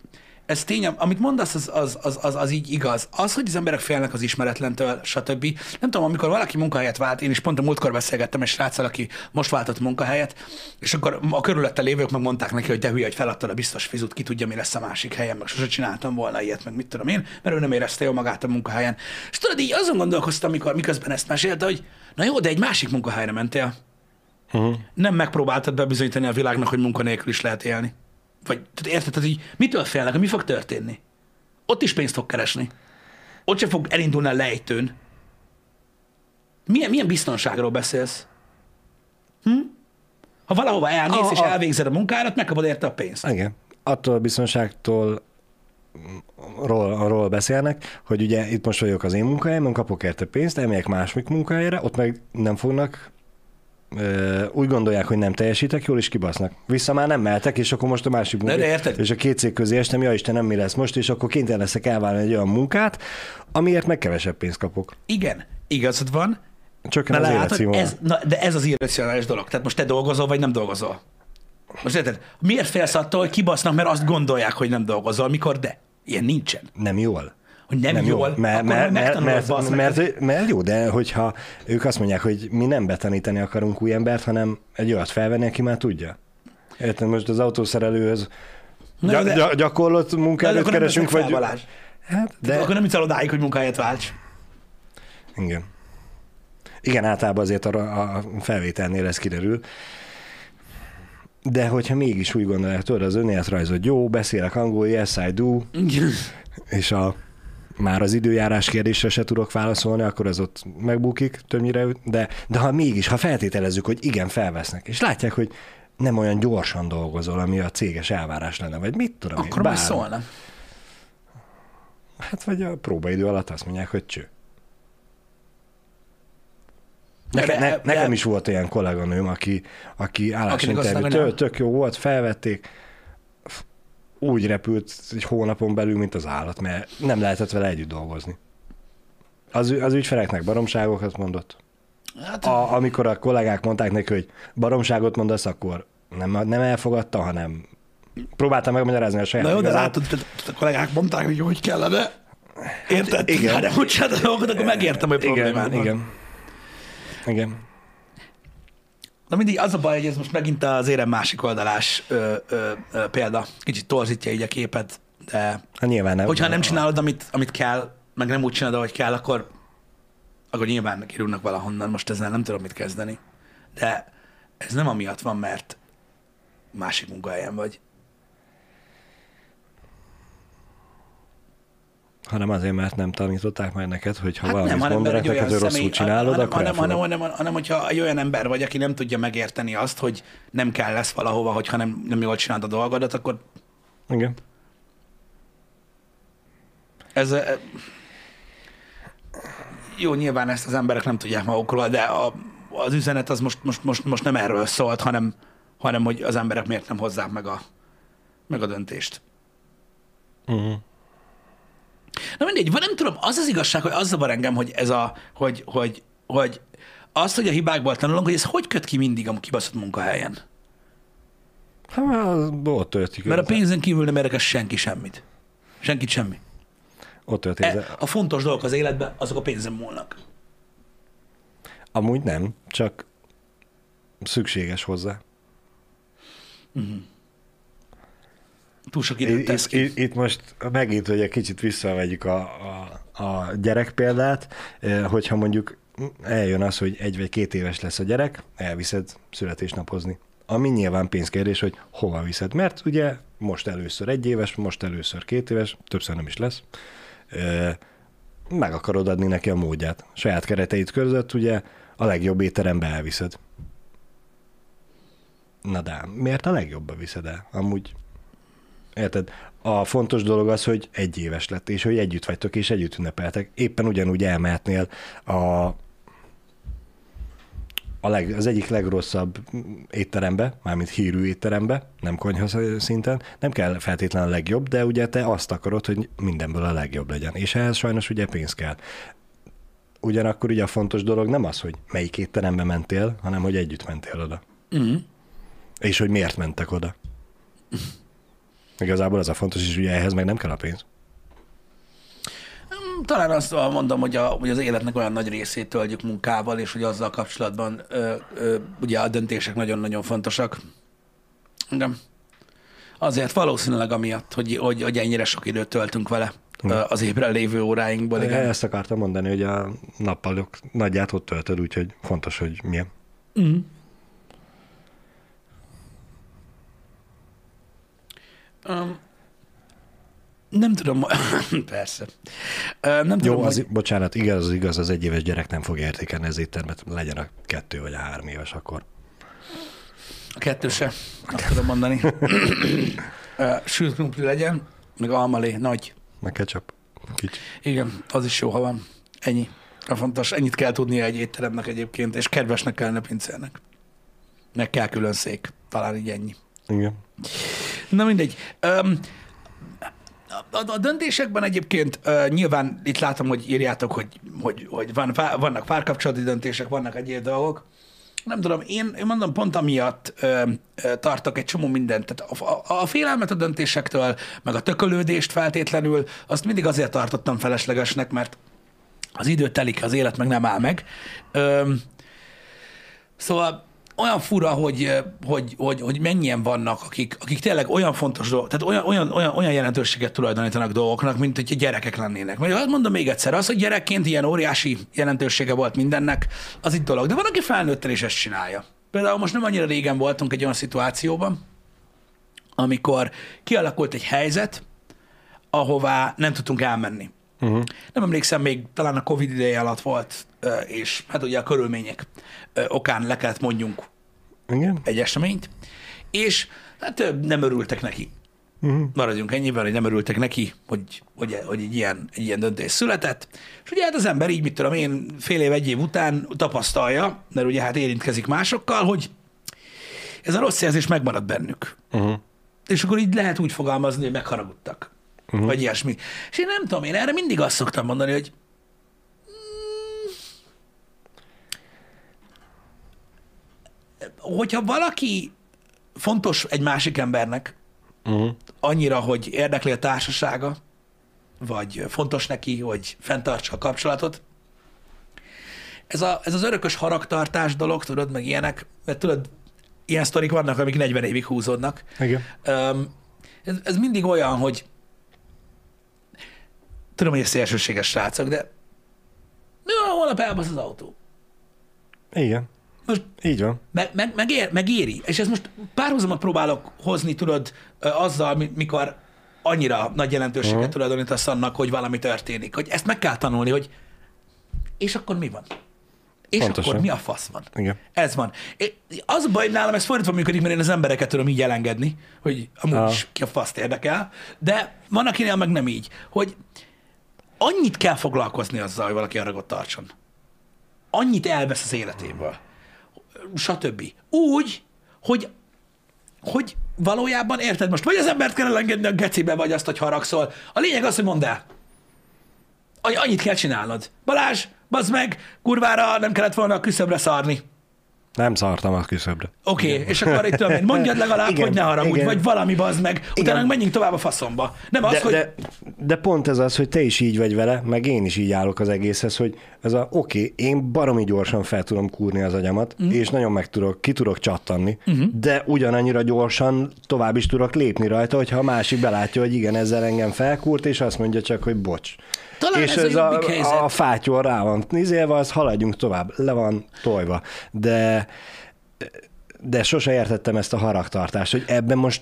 ez tény, amit mondasz, az, az, az, az, az így igaz. Az, hogy az emberek félnek az ismeretlentől, stb. Nem tudom, amikor valaki munkahelyet vált, én is pont a múltkor beszélgettem egy sráccal, aki most váltott munkahelyet, és akkor a körülötte lévők meg mondták neki, hogy de hülye, hogy feladtad a biztos fizut, ki tudja, mi lesz a másik helyen, meg sose csináltam volna ilyet, meg mit tudom én, mert ő nem érezte jól magát a munkahelyen. És tudod, így azon gondolkoztam, amikor miközben ezt mesélte, hogy na jó, de egy másik munkahelyre mentél Uh-huh. nem megpróbáltad bebizonyítani a világnak, hogy munkanélkül is lehet élni. Vagy tehát érted, tehát így mitől félnek, mi fog történni? Ott is pénzt fog keresni. Ott sem fog elindulni a lejtőn. Milyen, milyen biztonságról beszélsz? Hm? Ha valahova elmész A- és a- elvégzed a munkádat, megkapod érte a pénzt. Igen. Attól a biztonságtól ról, arról beszélnek, hogy ugye itt most vagyok az én munkahelyemen, kapok érte pénzt, elmegyek másik munkahelyre, ott meg nem fognak ö, úgy gondolják, hogy nem teljesítek jól, és kibasznak. Vissza már nem mehetek, és akkor most a másik érted? és a két cég közé estem, ja Istenem, mi lesz most, és akkor kénytelen leszek elválni egy olyan munkát, amiért meg kevesebb pénzt kapok. Igen, igazad van. Na, az látod, ez, na, de ez az irracionális dolog. Tehát most te dolgozol, vagy nem dolgozol. Most érted? Miért félsz attól, hogy kibasznak, mert azt gondolják, hogy nem dolgozol, mikor de? Ilyen nincsen. Nem jól. Hogy nem, nem jól, mert, akkor mert, mert, mert, mert, mert, mert jó, de hogyha ők azt mondják, hogy mi nem betanítani akarunk új embert, hanem egy olyat felvenni, aki már tudja. Érted, most az autószerelőhöz Na, gy- de- gy- gyakorlott munkaerőt keresünk, vagy... fel, Balázs. Hát, De... Akkor nem jutsz odáig, hogy munkahelyet válts. Igen. Igen, általában azért a, a felvételnél ez kiderül. De hogyha mégis úgy gondolják, tudod, az önéletrajzod jó, beszélek angolul, yes I do, és a, már az időjárás kérdésre se tudok válaszolni, akkor az ott megbukik többnyire, de, de ha mégis, ha feltételezzük, hogy igen, felvesznek, és látják, hogy nem olyan gyorsan dolgozol, ami a céges elvárás lenne, vagy mit tudom Akkor én, bármi. szólna. Hát vagy a próbaidő alatt azt mondják, hogy cső. Neke, De- ne, nekem is volt olyan kolléganőm, aki, aki állásinterjú, tök, jó volt, felvették, úgy repült egy hónapon belül, mint az állat, mert nem lehetett vele együtt dolgozni. Az, az ügyfeleknek baromságokat mondott. Hát, A, amikor a kollégák mondták neki, hogy baromságot mondasz, akkor nem, nem elfogadta, hanem próbáltam megmagyarázni a saját Na jó, de igazát. látod, te- te- a kollégák mondták, hogy hogy kellene. Érted? igen. Nem úgy csinálod a dolgokat, akkor megértem, hogy problémád igen, van. igen. Igen. Na mindig az a baj, hogy ez most megint az érem másik oldalás ö, ö, ö, példa. Kicsit torzítja így a képet, de Hát nyilván nem. hogyha nem csinálod, amit, amit kell, meg nem úgy csinálod, ahogy kell, akkor, akkor nyilván kirúgnak valahonnan. Most ezzel nem tudom mit kezdeni. De ez nem amiatt van, mert másik munkahelyen vagy. Hanem azért, mert nem tanították meg neked, hogy ha Hát valamit nem, hanem mondanak neked, személy, rosszul csinálod, hanem, akkor hanem, hanem, hanem, hanem, hogyha egy olyan ember vagy, aki nem tudja megérteni azt, hogy nem kell lesz valahova, hogyha nem, nem jól csinálod a dolgodat, akkor Igen. ez eh, jó, nyilván ezt az emberek nem tudják magukról, de a, az üzenet az most, most, most, most nem erről szólt, hanem, hanem hogy az emberek miért nem hozzák meg a, meg a döntést. Uh-huh. Na mindegy, nem tudom, az az igazság, hogy az zavar engem, hogy ez a, hogy, hogy, hogy azt, hogy a hibákból tanulunk, hogy ez hogy köt ki mindig a kibaszott munkahelyen. Hát ott történik. Mert a pénzen kívül nem érdekes senki semmit. Senkit semmi. Ott történik. E, a fontos dolgok az életben, azok a pénzen múlnak. Amúgy nem, csak szükséges hozzá. Túl sok időt Itt, tesz ki. itt, itt most megint, hogy egy kicsit visszavegyük a, a, a gyerek példát, eh, hogyha mondjuk eljön az, hogy egy vagy két éves lesz a gyerek, elviszed születésnapozni. Ami nyilván pénzkérdés, hogy hova viszed, mert ugye most először egy éves, most először két éves, többször nem is lesz, Eh, meg akarod adni neki a módját. Saját kereteid között ugye a legjobb étterembe elviszed. Na de miért a legjobba viszed el? Amúgy Érted? A fontos dolog az, hogy egy éves lett, és hogy együtt vagytok, és együtt ünnepeltek. Éppen ugyanúgy elmehetnél a, a leg, az egyik legrosszabb étterembe, mármint hírű étterembe, nem konyha szinten, nem kell feltétlenül a legjobb, de ugye te azt akarod, hogy mindenből a legjobb legyen. És ehhez sajnos ugye pénz kell. Ugyanakkor ugye a fontos dolog nem az, hogy melyik étterembe mentél, hanem hogy együtt mentél oda. Mm. És hogy miért mentek oda. Igazából az a fontos, és ugye ehhez meg nem kell a pénz. Talán azt mondom, hogy, a, hogy az életnek olyan nagy részét töltjük munkával, és hogy azzal kapcsolatban ö, ö, ugye a döntések nagyon-nagyon fontosak. Igen. Azért valószínűleg amiatt, hogy, hogy, hogy ennyire sok időt töltünk vele az ébren lévő óráinkból. Igen. Ezt akartam mondani, hogy a nappalok nagyját ott töltöd, úgyhogy fontos, hogy milyen. Mm. Um, nem tudom, persze. Nem tudom, Jó, az, hogy... bocsánat, igaz, az igaz, az egyéves gyerek nem fog értékelni az éttermet, legyen a kettő vagy a három éves akkor. A kettő se, azt tudom mondani. Sült krumpli legyen, meg almalé, nagy. Meg ketchup. Kicsi. Igen, az is jó, ha van. Ennyi. A fontos, ennyit kell tudnia egy étteremnek egyébként, és kedvesnek kellene pincérnek. Meg kell külön szék. Talán így ennyi. Igen. Na mindegy. Um, a, a, döntésekben egyébként uh, nyilván itt látom, hogy írjátok, hogy, hogy, hogy van, vannak párkapcsolati döntések, vannak egyéb dolgok. Nem tudom, én, én mondom, pont amiatt ö, ö, tartok egy csomó mindent. Tehát a, a, a félelmet a döntésektől, meg a tökölődést feltétlenül, azt mindig azért tartottam feleslegesnek, mert az idő telik, az élet meg nem áll meg. Ö, szóval olyan fura, hogy, hogy, hogy, hogy mennyien vannak, akik, akik tényleg olyan fontos dolgok, tehát olyan, olyan, olyan, olyan jelentőséget tulajdonítanak dolgoknak, mint hogy gyerekek lennének. Mert azt mondom még egyszer, az, hogy gyerekként ilyen óriási jelentősége volt mindennek, az itt dolog. De van, aki felnőtten is ezt csinálja. Például most nem annyira régen voltunk egy olyan szituációban, amikor kialakult egy helyzet, ahová nem tudtunk elmenni. Uh-huh. Nem emlékszem, még talán a Covid ideje alatt volt, és hát ugye a körülmények okán le kellett mondjunk Igen? egy eseményt, és hát nem örültek neki. Uh-huh. Maradjunk ennyivel, hogy nem örültek neki, hogy, hogy, hogy egy, ilyen, egy ilyen döntés született. És ugye hát az ember így, mit tudom én, fél év, egy év után tapasztalja, mert ugye hát érintkezik másokkal, hogy ez a rossz érzés megmarad bennük. Uh-huh. És akkor így lehet úgy fogalmazni, hogy megharagudtak. Uh-huh. Vagy ilyesmi. És én nem tudom, én erre mindig azt szoktam mondani, hogy hogyha valaki fontos egy másik embernek, Uh-huh. annyira, hogy érdekli a társasága, vagy fontos neki, hogy fenntartsa a kapcsolatot, ez, a, ez az örökös haragtartás dolog, tudod, meg ilyenek, mert tudod, ilyen sztorik vannak, amik 40 évig húzódnak. Igen. Um, ez, ez mindig olyan, hogy tudom, hogy ez szélsőséges srácok, de mi van, holnap elbasz az autó? Igen. Most Így van. meg, meg, megér, megéri. És ez most párhuzamot próbálok hozni, tudod, azzal, mi- mikor annyira nagy jelentőséget uh-huh. tulajdonítasz annak, hogy valami történik. Hogy ezt meg kell tanulni, hogy és akkor mi van? És Pontosan. akkor mi a fasz van? Igen. Ez van. Az a baj, hogy nálam ez fordítva működik, mert én az embereket tudom így elengedni, hogy amúgy Ah. ki a faszt érdekel, de van, akinél meg nem így, hogy annyit kell foglalkozni azzal, hogy valaki haragot tartson. Annyit elvesz az életéből. Stb. Úgy, hogy hogy valójában érted most, vagy az embert kell elengedni a gecibe, vagy azt, hogy haragszol. A lényeg az, hogy mondd el. Annyi- Annyit kell csinálnod. Balázs, bazd meg, kurvára nem kellett volna a küszöbre szarni. Nem szartam a küszöbre. Oké, okay, és akkor itt tudom én, mondjad legalább, Igen, hogy ne haragudj, igen. vagy valami bazd meg, utána Igen. menjünk tovább a faszomba. Nem az, De, hogy... de, de pont ez az, hogy te is így vagy vele, meg én is így állok az egészhez, hogy ez a oké, okay, én baromi gyorsan fel tudom kúrni az agyamat, mm. és nagyon meg tudok, ki tudok csattanni, mm. de ugyanannyira gyorsan tovább is tudok lépni rajta, hogyha a másik belátja, hogy igen, ezzel engem felkúrt, és azt mondja csak, hogy bocs. Talán és ez a ez a, helyzet. a fátyor rá van nézélve, az haladjunk tovább, le van tojva. De de sose értettem ezt a haragtartást, hogy ebben most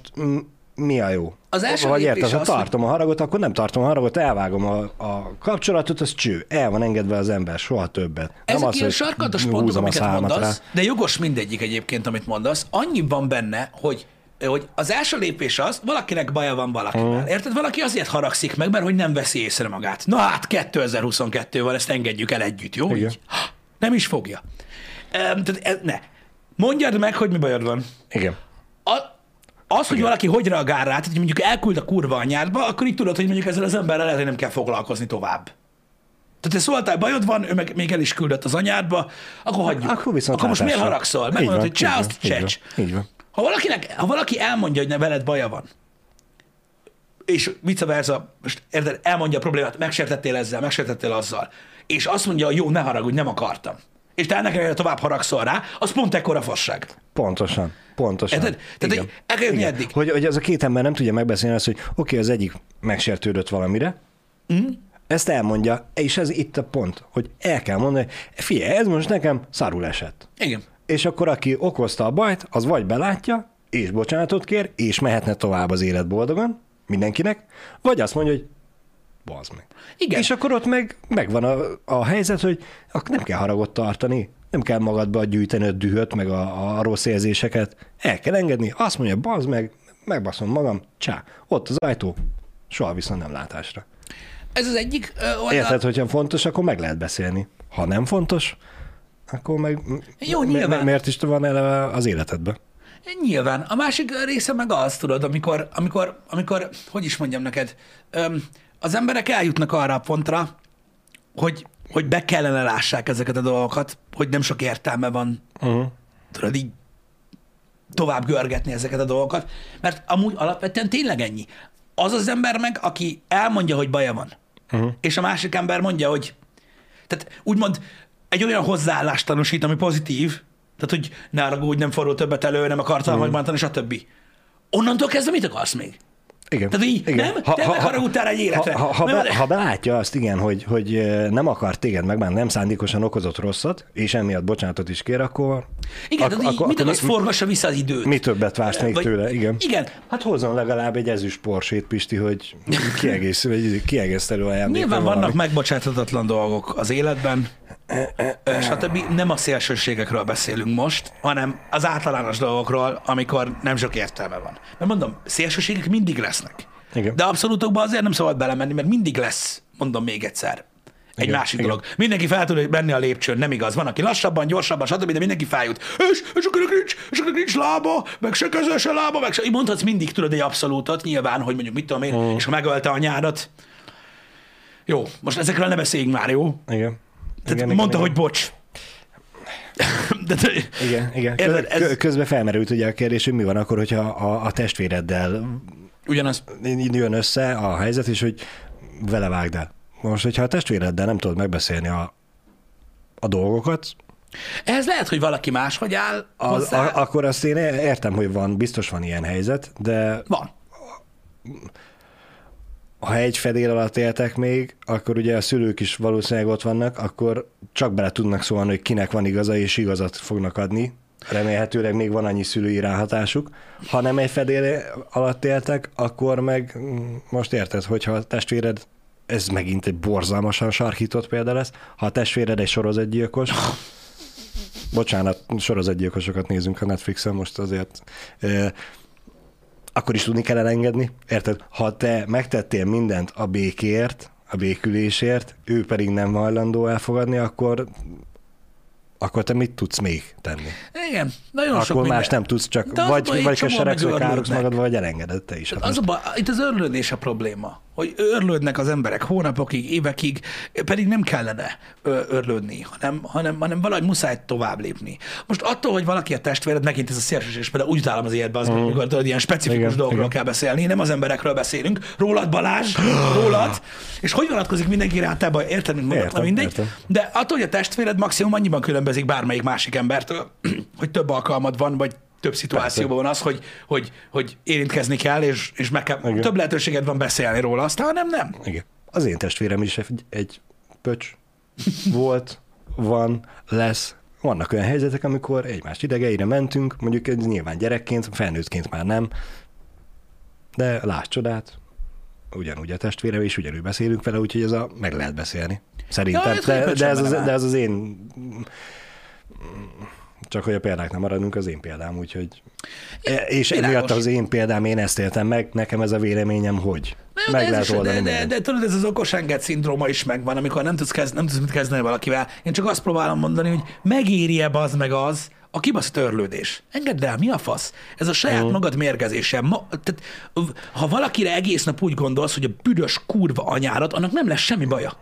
mi a jó. Az első Vagy érted, ha az, hogy- tartom a haragot, akkor nem tartom a haragot, elvágom a, a kapcsolatot, az cső. El van engedve az ember, soha többet. Ezek nem az, ilyen sarkatos húzom pontok, a amiket mondasz, de jogos mindegyik egyébként, amit mondasz. Annyi van benne, hogy hogy az első lépés az, valakinek baja van valakivel. Mm. Érted? Valaki azért haragszik meg, mert hogy nem veszi észre magát. Na hát 2022-vel ezt engedjük el együtt, jó? Igen. Így? Nem is fogja. Tehát ne. Mondjad meg, hogy mi bajod van. Igen. A, az, hogy valaki hogy reagál rá, tehát hogy mondjuk elküld a kurva anyádba, akkor így tudod, hogy mondjuk ezzel az emberrel lehet, hogy nem kell foglalkozni tovább. Tehát te szóltál, bajod van, ő meg még el is küldött az anyádba, akkor hagyjuk. Akkor viszont akkor most miért haragszol? Megmondod, van, hogy csá, azt van, így csecs. van, Így van. Ha, valakinek, ha valaki elmondja, hogy ne veled baja van, és vice versa, most érted, elmondja a problémát, megsértettél ezzel, megsértettél azzal, és azt mondja, jó, ne haragudj, nem akartam. És te ennek ellenére tovább haragszol rá, az pont ekkora fasság. Pontosan. Pontosan. Érted? Tehát, Igen. hogy el kell jutni Igen. eddig. Hogy, hogy az a két ember nem tudja megbeszélni azt, hogy oké, okay, az egyik megsértődött valamire, mm. ezt elmondja, és ez itt a pont, hogy el kell mondani, figyelj, ez most nekem szarul esett. Igen. És akkor aki okozta a bajt, az vagy belátja, és bocsánatot kér, és mehetne tovább az élet boldogan, mindenkinek, vagy azt mondja, hogy bazd meg. Igen. És akkor ott meg megvan a, a helyzet, hogy nem kell haragot tartani, nem kell magadba gyűjteni a dühöt, meg a, a rossz érzéseket. El kell engedni, azt mondja, bazd meg, megbaszom magam, csá, ott az ajtó, soha viszont nem látásra. Ez az egyik ö, oldal. Érted, hogyha fontos, akkor meg lehet beszélni. Ha nem fontos, akkor meg Jó, nyilván. mi- miért is van eleve az életedben? Nyilván. A másik része meg az, tudod, amikor, amikor, amikor hogy is mondjam neked, az emberek eljutnak arra a pontra, hogy, hogy be kellene lássák ezeket a dolgokat, hogy nem sok értelme van, Uh-huh. tudod, így tovább görgetni ezeket a dolgokat, mert amúgy alapvetően tényleg ennyi. Az az ember meg, aki elmondja, hogy baja van, uh-huh. és a másik ember mondja, hogy tehát úgymond egy olyan hozzáállást tanúsít, ami pozitív, tehát hogy ne haragudj, nem forró többet elő, nem akartam uh-huh. megbántani, stb. Onnantól kezdve mit akarsz még? Igen. Tehát így, nem? Te megharagudtál egy életre. Ha, ha, ha, be, ha belátja azt, igen, hogy, hogy nem akar téged megbántani, nem szándékosan okozott rosszat, és emiatt bocsánatot is kér, akkor... Igen, ak- akkor- mit akarsz, forgassa vissza az időt? Mi többet vársz még Vagy- tőle, igen. Igen, Hát hozzon legalább egy ezüst porsét, Pisti, hogy kiegész, vagy kiegésztelő ajándék. Nyilván vannak megbocsáthatatlan dolgok az életben, stb. Nem a szélsőségekről beszélünk most, hanem az általános dolgokról, amikor nem sok értelme van. Mert mondom, szélsőségek mindig lesznek. Igen. De abszolútokban azért nem szabad belemenni, mert mindig lesz, mondom még egyszer, egy Igen, másik igen. dolog. Mindenki fel tud menni a lépcsőn, nem igaz. Van, aki lassabban, gyorsabban, stb., de mindenki feljut. És, és akkor nincs, és akkor nincs lába, meg se keze, se lába, meg se. Így Mondhatsz mindig, tudod, egy abszolútot, nyilván, hogy mondjuk mit tudom én, Mhm. és ha megölte anyádat. Jó, most ezekről ne beszéljünk már, jó? Igen. Tehát igen, mondta, igen, hogy bocs. De, de, Igen, igen. Érted, ez- kö- Közben felmerült ugye a kérdés, hogy mi van akkor, hogyha a, a testvéreddel ugyanaz. jön össze a helyzet, és hogy vele vágd el. Most, hogyha a testvéreddel nem tudod megbeszélni a, a dolgokat, Ez lehet, hogy valaki máshogy áll hozzá. a, akkor azt én értem, hogy van, biztos van ilyen helyzet, de Van. Ha egy fedél alatt éltek még, akkor ugye a szülők is valószínűleg ott vannak, akkor csak bele tudnak szólni, hogy kinek van igaza, és igazat fognak adni. Remélhetőleg még van annyi szülői ráhatásuk. Ha nem egy fedél alatt éltek, akkor meg mm, most érted, hogyha a testvéred, ez megint egy borzalmasan sarkított példa lesz, ha a testvéred egy sorozatgyilkos, bocsánat, sorozatgyilkosokat nézünk a Netflixen most azért, eh, akkor is tudni kell elengedni. Érted? Ha te megtettél mindent a békért, a békülésért, ő pedig nem hajlandó elfogadni, akkor akkor te mit tudsz még tenni? Igen, nagyon sok akkor minden. más nem tudsz, csak De vagy, vagy keseregsz, vagy károgsz magad, vagy elengeded te is. Hát Az a baj, itt az örlődés a probléma, hogy örlődnek az emberek hónapokig, évekig, pedig nem kellene örlődni, hanem, hanem, hanem valahogy muszáj tovább lépni. Most attól, hogy valaki a testvéred, megint ez a szélsőséges, például úgy utálom az életben, az, amikor tudod, ilyen specifikus Igen, dolgokról igen. kell beszélni, nem az emberekről beszélünk, rólad Balázs, rólad, és hogy vonatkozik mindenki általában, érted, mint mondtam, Értem, mindegy, értem. de attól, hogy a testvéred maximum annyiban különbözik bármelyik másik embertől, hogy több alkalmad van, vagy több szituációban van az, hogy, hogy, hogy érintkezni kell, és, és meg kell, Igen. több lehetőséged van beszélni róla, aztán nem, nem. Igen. Az én testvérem is egy, egy pöcs volt, van, lesz. Vannak olyan helyzetek, amikor egymást idegeire mentünk, mondjuk nyilván gyerekként, felnőttként már nem, de láss csodát, ugyanúgy a testvérem, és ugyanúgy beszélünk vele, úgyhogy ez a, meg lehet beszélni. Szerintem. Ja, ez de, de, ez az, de ez az én csak hogy a példák nem maradunk, az én példám, úgyhogy... És világos. emiatt az én példám, én ezt éltem meg, nekem ez a véleményem, hogy De, meg de, lehet oldani de, de, de, tudod, ez az okos enged szindróma is megvan, amikor nem tudsz, kezd, nem tudsz mit kezdeni valakivel. Én csak azt próbálom mondani, hogy megéri-e az meg az, a kibaszott törlődés. Engedd el, mi a fasz? Ez a saját Mhm. magad mérgezése. Ma, tehát, ha valakire egész nap úgy gondolsz, hogy a büdös kurva anyárat, annak nem lesz semmi baja.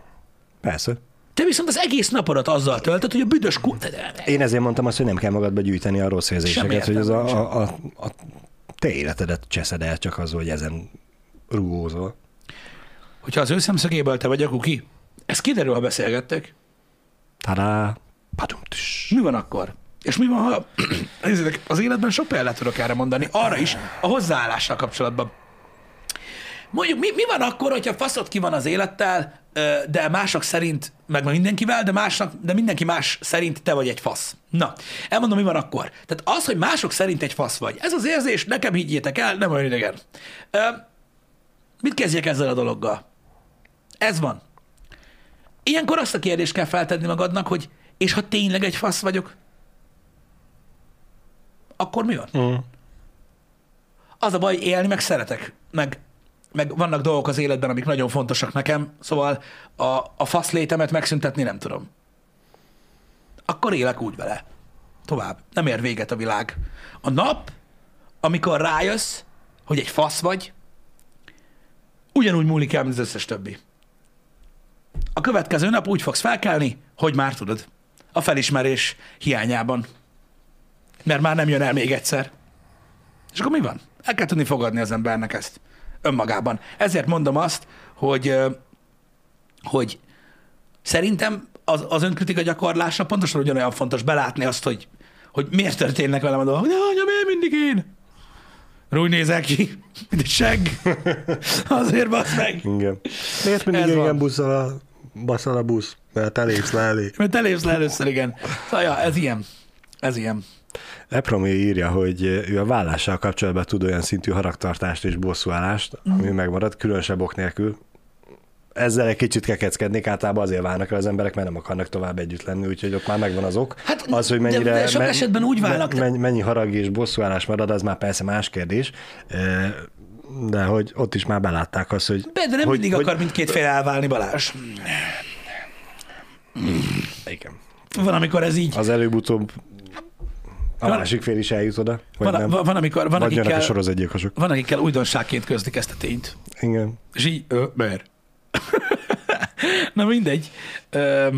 Persze. Te viszont az egész napodat azzal töltöd, hogy a büdös kurva... Én ezért mondtam azt, hogy nem kell magadba gyűjteni a rossz érzéseket, hogy az a, a, a, a te életedet cseszed el csak az, hogy ezen rugózol. Hogyha az ő szemszögéből te vagy a kuki, ez kiderül, ha beszélgettek. Tadá! Padumtus. Mi van akkor? És mi van, ha az életben sok példát tudok erre mondani, arra is, a hozzáállással kapcsolatban. Mondjuk, mi, mi van akkor, hogyha faszod ki van az élettel, de mások szerint, meg mindenkivel, de, másnak, de mindenki más szerint te vagy egy fasz. Na, elmondom, mi van akkor. Tehát az, hogy mások szerint egy fasz vagy, ez az érzés, nekem higgyétek el, nem olyan idegen. Mit kezdjek ezzel a dologgal? Ez van. Ilyenkor azt a kérdést kell feltenni magadnak, hogy és ha tényleg egy fasz vagyok, akkor mi van? Mm. Az a baj, élni meg szeretek, meg, meg vannak dolgok az életben, amik nagyon fontosak nekem, szóval a, a fasz megszüntetni nem tudom. Akkor élek úgy vele. Tovább. Nem ér véget a világ. A nap, amikor rájössz, hogy egy fasz vagy, ugyanúgy múlik el, mint az összes többi. A következő nap úgy fogsz felkelni, hogy már tudod. A felismerés hiányában. Mert már nem jön el még egyszer. És akkor mi van? El kell tudni fogadni az embernek ezt önmagában. Ezért mondom azt, hogy, hogy szerintem az, az önkritika gyakorlása pontosan ugyanolyan fontos belátni azt, hogy, hogy miért történnek velem a dolgok. De anya, miért mindig én? Úgy nézel ki, mint egy segg. Azért basz meg. Igen. Miért mindig Ez igen buszol a, baszol a busz? Mert te lépsz le elé. Mert te lépsz le először, igen. Szóval, ja, ez ilyen. Ez ilyen. Epromé írja, hogy ő a vállással kapcsolatban tud olyan szintű haragtartást és bosszúállást, ami megmarad, különösebb ok nélkül. ezzel egy kicsit kekeckednék, általában azért válnak el az emberek, mert nem akarnak tovább együtt lenni, úgyhogy ott már megvan az ok. Hát, az, hogy de- mennyire, de sok men- esetben úgy válnak- men- mennyi harag és bosszúállás marad, az már persze más kérdés, Eh, de hogy ott is már belátták azt, hogy... De nem hogy, mindig hogy, akar mindkét fél elválni, Balázs. Igen. Van, amikor ez így, Az előbb-utóbb a másik fél is eljut oda, van, nem. van, van, amikor, van, vagy jönnek a akikkel, sorozatgyilkosok. van, akikkel újdonságként közlik ezt a tényt. Igen. És így, ö, mert. Na mindegy. Ö,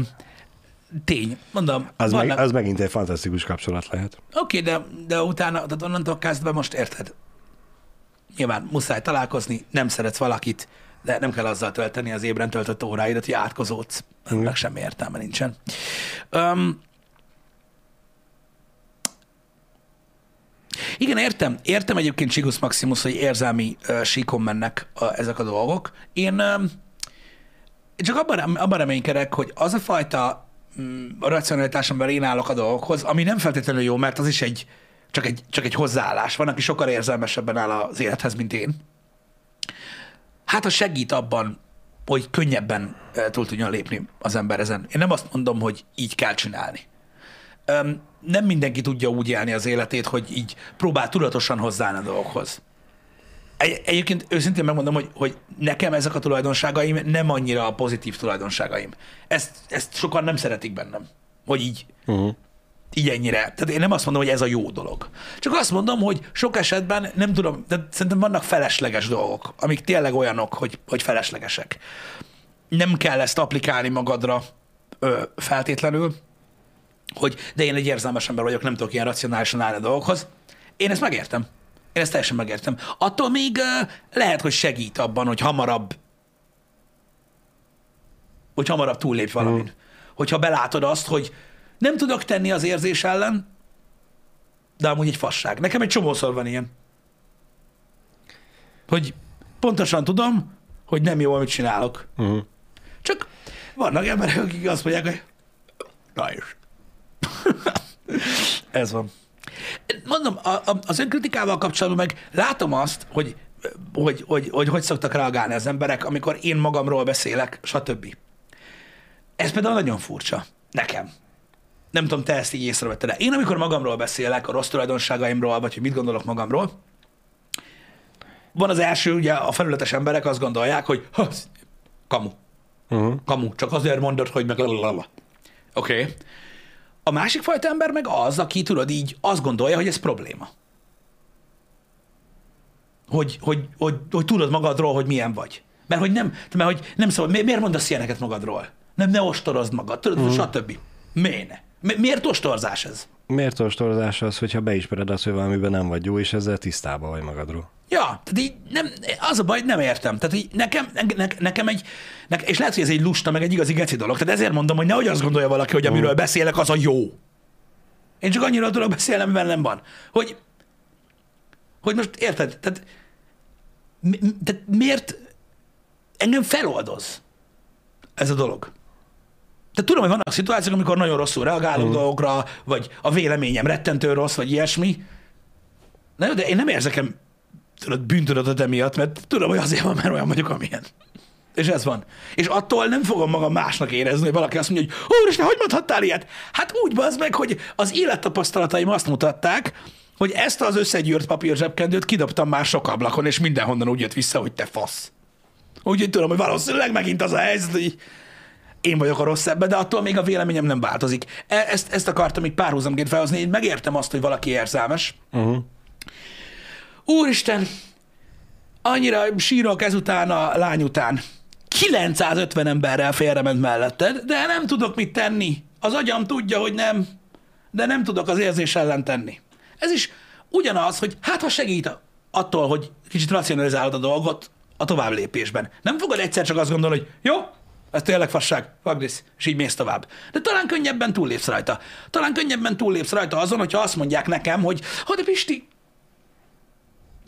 tény. Mondom, Az, vannak- meg, az megint egy fantasztikus kapcsolat lehet. Oké, de, de utána, tehát onnantól kezdve most érted. Nyilván muszáj találkozni, nem szeretsz valakit, de nem kell azzal tölteni az ébren töltött óráidat, hogy átkozódsz. Ennek semmi értelme nincsen. Um, igen, értem. Értem egyébként Sigus Maximus, hogy érzelmi uh, síkon mennek a, ezek a dolgok. Én um, csak abban, abban reménykedek, hogy az a fajta mm, racionalitás, amivel én állok a dolgokhoz, ami nem feltétlenül jó, mert az is egy, csak egy, csak egy hozzáállás. Van, aki sokkal érzelmesebben áll az élethez, mint én. Hát, ha segít abban, hogy könnyebben túl tudjon lépni az ember ezen. Én nem azt mondom, hogy így kell csinálni. Nem mindenki tudja úgy élni az életét, hogy így próbál tudatosan hozzáállni a dolgokhoz. Egy, egyébként őszintén megmondom, hogy, hogy nekem ezek a tulajdonságaim nem annyira a pozitív tulajdonságaim. Ezt, ezt sokan nem szeretik bennem, hogy így, Uh-huh. így ennyire. Tehát én nem azt mondom, hogy ez a jó dolog. Csak azt mondom, hogy sok esetben nem tudom, de szerintem vannak felesleges dolgok, amik tényleg olyanok, hogy, hogy feleslegesek. Nem kell ezt applikálni magadra ö, feltétlenül, hogy de én egy érzelmes ember vagyok, nem tudok ilyen racionálisan állni a dolgokhoz. Én ezt megértem. Én ezt teljesen megértem. Attól még uh, lehet, hogy segít abban, hogy hamarabb hogy hamarabb túllépj valamin. Mm. Hogyha belátod azt, hogy nem tudok tenni az érzés ellen, de amúgy egy fasság. Nekem egy csomószor van ilyen. Hogy pontosan tudom, hogy nem jó, amit csinálok. Uh-huh. Csak vannak emberek, akik azt mondják, hogy na is. Ez van. Mondom, a, a, az önkritikával kapcsolatban meg látom azt, hogy hogy, hogy, hogy hogy szoktak reagálni az emberek, amikor én magamról beszélek, stb. Ez például nagyon furcsa. Nekem. Nem tudom, te ezt így észrevetted Én, amikor magamról beszélek, a rossz tulajdonságaimról, vagy hogy mit gondolok magamról, van az első, ugye a felületes emberek azt gondolják, hogy ha, kamu. Uh-huh. Kamu, csak azért mondod, hogy meg. Oké. Okay. A másik fajta ember meg az, aki tudod így azt gondolja, hogy ez probléma. Hogy, hogy, hogy, hogy tudod magadról, hogy milyen vagy. Mert hogy nem, mert hogy nem szabad, mi- miért mondasz ilyeneket magadról? Nem, ne ostorozd magad, tudod, uh-huh. stb. Miért Miért ostorzás ez? Miért ostorozás az, hogyha beismered azt, hogy valamiben nem vagy jó, és ezzel tisztában vagy magadról? Ja, tehát így nem, az a baj, nem értem. Tehát így nekem, ne, nekem egy, ne, és lehet, hogy ez egy lusta, meg egy igazi geci dolog. Tehát ezért mondom, hogy nehogy azt gondolja valaki, hogy amiről beszélek, az a jó. Én csak annyira tudok beszélni, amivel nem van. Hogy, hogy most érted? Tehát, mi, tehát miért engem feloldoz ez a dolog? Tehát tudom, hogy vannak szituációk, amikor nagyon rosszul reagálok mm. dolgokra, vagy a véleményem rettentő rossz, vagy ilyesmi. Na jó, de én nem érzek tudod, bűntudatot emiatt, mert tudom, hogy azért van, mert olyan vagyok, amilyen. És ez van. És attól nem fogom magam másnak érezni, hogy valaki azt mondja, hogy úristen, hogy mondhattál ilyet? Hát úgy bazd meg, hogy az élettapasztalataim azt mutatták, hogy ezt az összegyűrt papír zsebkendőt kidobtam már sok ablakon, és mindenhonnan úgy jött vissza, hogy te fasz. Úgyhogy tudom, hogy valószínűleg megint az a helyzet, hogy én vagyok a rossz ebben, de attól még a véleményem nem változik. E- Ezt, ezt akartam így párhuzamként felhozni, én megértem azt, hogy valaki érzelmes, Uh-huh. Úristen, annyira sírok ezután a lány után. 950 emberrel félrement melletted, de nem tudok mit tenni. Az agyam tudja, hogy nem, de nem tudok az érzés ellen tenni. Ez is ugyanaz, hogy hát ha segít attól, hogy kicsit racionalizálod a dolgot a tovább lépésben. Nem fogod egyszer csak azt gondolni, hogy jó, ez tényleg fasság, this, és így mész tovább. De talán könnyebben túllépsz rajta. Talán könnyebben túllépsz rajta azon, hogyha azt mondják nekem, hogy ha de Pisti,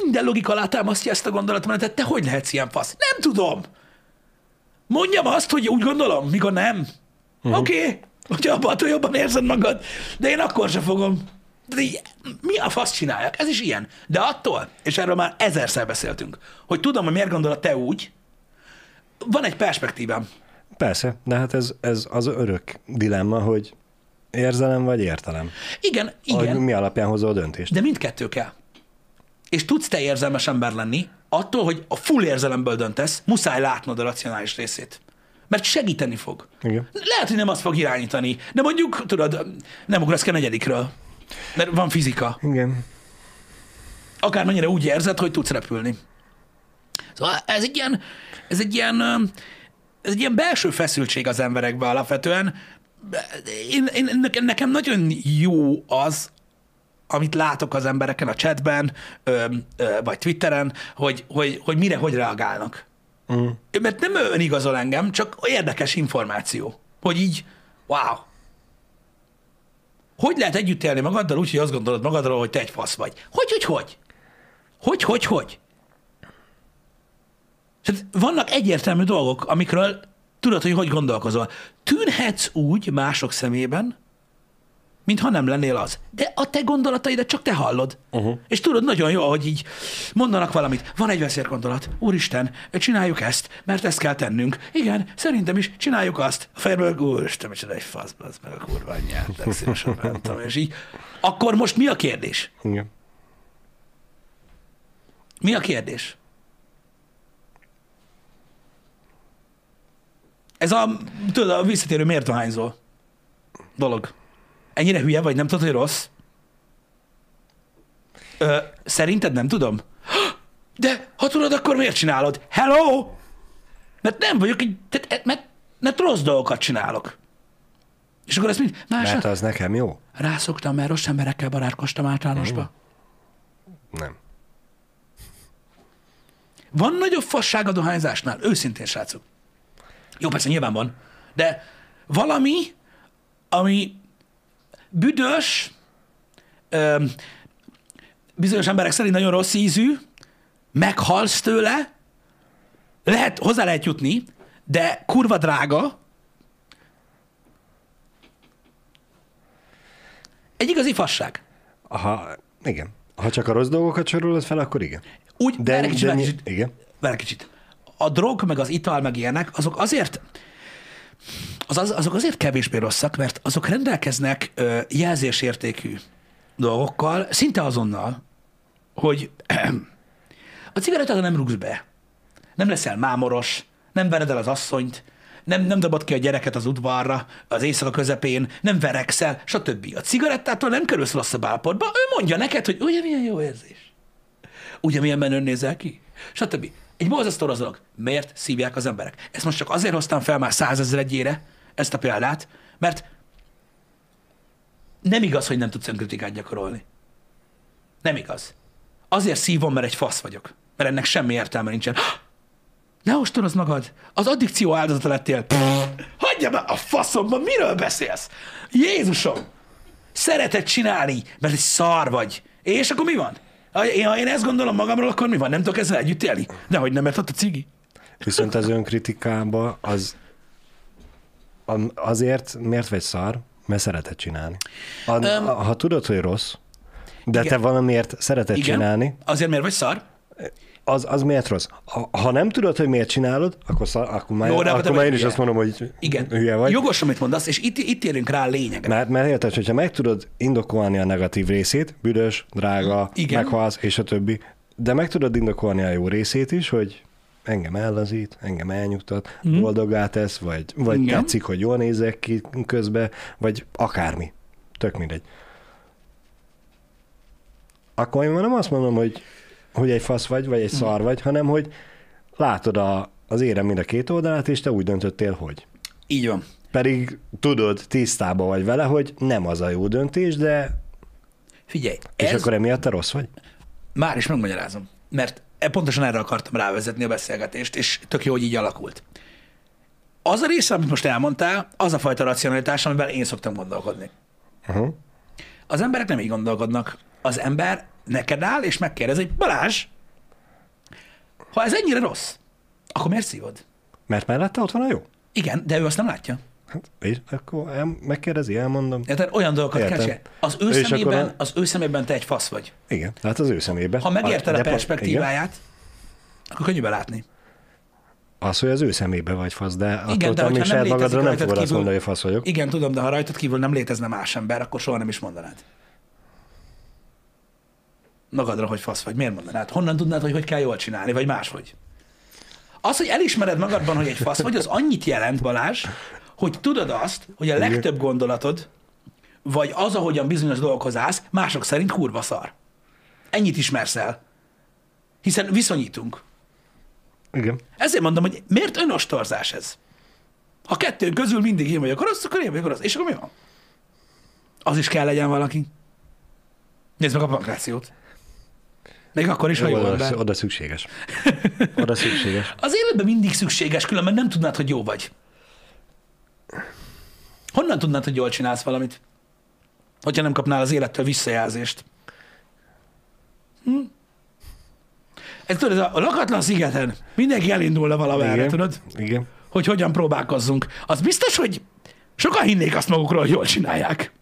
minden logika alátámasztja ezt a gondolatmenetet, te hogy lehetsz ilyen fasz? Nem tudom. Mondjam azt, hogy úgy gondolom, mikor nem. Uh-huh. Oké, okay. hogyha abban attól jobban érzed magad, de én akkor sem fogom. De így, mi a fasz csinálják? Ez is ilyen. De attól, és erről már ezerszer beszéltünk, hogy tudom, hogy miért gondolod te úgy, van egy perspektívám. Persze, de hát ez, ez az örök dilemma, hogy érzelem vagy értelem. Igen, Hogy igen, mi alapján hozol a döntést. de mindkettő kell. És tudsz te érzelmes ember lenni, attól, hogy a full érzelemből döntesz, muszáj látnod a racionális részét. Mert segíteni fog. Igen. Lehet, hogy nem azt fog irányítani, de mondjuk, tudod, nem ugrasz ki a negyedikről. Mert van fizika. Igen. Akármennyire úgy érzed, hogy tudsz repülni. Szóval ez egy ilyen, ez egy ilyen, ez egy ilyen belső feszültség az emberekben alapvetően. Én, én, nekem nagyon jó az, amit látok az embereken a chatben, ö, ö, vagy Twitteren, hogy, hogy, hogy mire, hogy reagálnak. Mm. Mert nem önigazol engem, csak érdekes információ. Hogy így, wow. Hogy lehet együtt élni magaddal úgy, hogy azt gondolod magadról, hogy te egy fasz vagy? Hogy, hogy, hogy? Hogy, hogy, hogy? Tehát vannak egyértelmű dolgok, amikről tudod, hogy hogy gondolkozol. Tűnhetsz úgy mások szemében, mintha nem lennél az. De a te gondolataidat csak te hallod. Uh-huh. És tudod nagyon jó, hogy így mondanak valamit. Van egy veszélygondolat. Úristen, csináljuk ezt, mert ezt kell tennünk. Igen, szerintem is csináljuk azt. A fejből, úristen, micsoda egy fasz, az meg a kurva anyját, de szívesen bántam. És így. Akkor most mi a kérdés? Igen. Mi a kérdés? Ez a, tudod, a visszatérő miért dohányzol dolog. Ennyire hülye vagy, nem tudod, hogy rossz? Ö, szerinted nem tudom? De ha tudod, akkor miért csinálod? Hello? Mert nem vagyok egy, tehát, mert, mert rossz dolgokat csinálok. És akkor ezt mind, más, Mert az nekem jó? rászoktam, mert rossz emberekkel barátkoztam általánosba. Nem. Van nagyobb fasság a dohányzásnál? Őszintén, srácok. Jó, persze nyilván van. De valami, ami büdös, ö, bizonyos emberek szerint nagyon rossz ízű, meghalsz tőle, lehet, hozzá lehet jutni, de kurva drága, egy igazi fasság. Ha, igen. Ha csak a rossz dolgokat sorolod fel, akkor igen. Úgy, De, várj kicsit, de várj kicsit. igen. Várj kicsit. A drog, meg az ital, meg ilyenek, azok azért, az, az, azok azért kevésbé rosszak, mert azok rendelkeznek ö, jelzésértékű dolgokkal, szinte azonnal, hogy a cigarettára nem rúgsz be, nem leszel mámoros, nem vered el az asszonyt, nem, nem dobod ki a gyereket az udvarra, az éjszaka közepén, nem verekszel, stb. A cigarettától nem kerülsz rosszabb állapotba, ő mondja neked, hogy ugye milyen jó érzés. Ugye milyen menőn nézel ki? Stb. Egy borzasztó rossz dolog. Miért szívják az emberek? Ezt most csak azért hoztam fel már százezredjére, ezt a példát, mert nem igaz, hogy nem tudsz önkritikát gyakorolni. Nem igaz. Azért szívom, mert egy fasz vagyok. Mert ennek semmi értelme nincsen. Ne ostorozd magad! Az addikció áldozata lettél. Pff, Hagyja be a faszomban, miről beszélsz? Jézusom! Szereted csinálni, mert egy szar vagy. És akkor mi van? Ha én, ha én ezt gondolom magamról, akkor mi van? Nem tudok ezzel együtt élni? Dehogy nem, mert ott a cigi. Viszont az önkritikába az azért miért vagy szar? Mert szereted csinálni. A, a, ha tudod, hogy rossz, de Igen. te valamiért szereted Igen? csinálni, Azért miért vagy szar? az, az miért rossz? Ha, ha nem tudod, hogy miért csinálod, akkor, szar, akkor már, Jó, de akkor már én is hülye. azt mondom, hogy Igen. hülye vagy. Jogos, amit mondasz, és itt, itt érünk rá a lényegre. Mert, mert érted, hogyha meg tudod indokolni a negatív részét, büdös, drága, Igen. meghalsz, és a többi, de meg tudod indokolni a jó részét is, hogy engem ellazít, engem elnyugtat, mm. boldoggá tesz, vagy, vagy. Igen. tetszik, hogy jól nézek ki közben, vagy akármi. Tök mindegy. Akkor én már nem azt mondom, hogy, hogy egy fasz vagy, vagy egy Mhm. szar vagy, hanem hogy látod a, az érem mind a két oldalát, és te úgy döntöttél, hogy. Így van. Pedig tudod, tisztában vagy vele, hogy nem az a jó döntés, de Figyelj, és ez akkor emiatt te rossz vagy? már is megmagyarázom. Mert pontosan erre akartam rávezetni a beszélgetést, és tök jó, hogy így alakult. Az a része, amit most elmondtál, az a fajta racionalitás, amivel én szoktam gondolkodni. Uh-huh. Az emberek nem így gondolkodnak. Az ember neked áll, és megkérdez, hogy Balázs, ha ez ennyire rossz, akkor miért szívod? Mert mellette ott van a jó. Igen, de ő azt nem látja. Hát, és akkor el, megkérdezi, elmondom. Érted? Olyan dolgokat Értem. kell. Az ő, És szemében, a- az ő szemében te egy fasz vagy. Igen, hát az ő szemében. Ha megérted a, a perspektíváját, akkor könnyű belátni. Az, hogy az ő szemébe vagy fasz, de attól Igen, de még saját magadra nem fogod azt mondani, hogy fasz vagyok. Igen, tudom, de ha rajtad kívül nem létezne más ember, akkor soha nem is mondanád. Magadra, hogy fasz vagy. Miért mondanád? Honnan tudnád, hogy hogy kell jól csinálni, vagy máshogy? Az, hogy elismered magadban, hogy egy fasz vagy, az annyit jelent, Balázs, hogy tudod azt, hogy a legtöbb gondolatod, vagy az, ahogyan bizonyos dolgokhoz állsz, mások szerint kurva szar. Ennyit ismersz el. Hiszen viszonyítunk. Igen. Ezért mondom, hogy miért önostorzás ez? Ha kettő közül mindig én vagyok rossz, akkor én vagyok rossz. És akkor mi van? Az is kell legyen valaki. Nézd meg a pankrációt. Még akkor is, ha jó oda, oda szükséges. Oda szükséges. Az életben mindig szükséges, különben nem tudnád, hogy jó vagy. Honnan tudnád, hogy jól csinálsz valamit? Hogyha nem kapnál az élettől visszajelzést. Hm? Ez tudod, ez a lakatlan szigeten mindenki elindulna valamerre, tudod? Igen. hogy hogyan próbálkozzunk. Az biztos, hogy sokan hinnék azt magukról, hogy jól csinálják.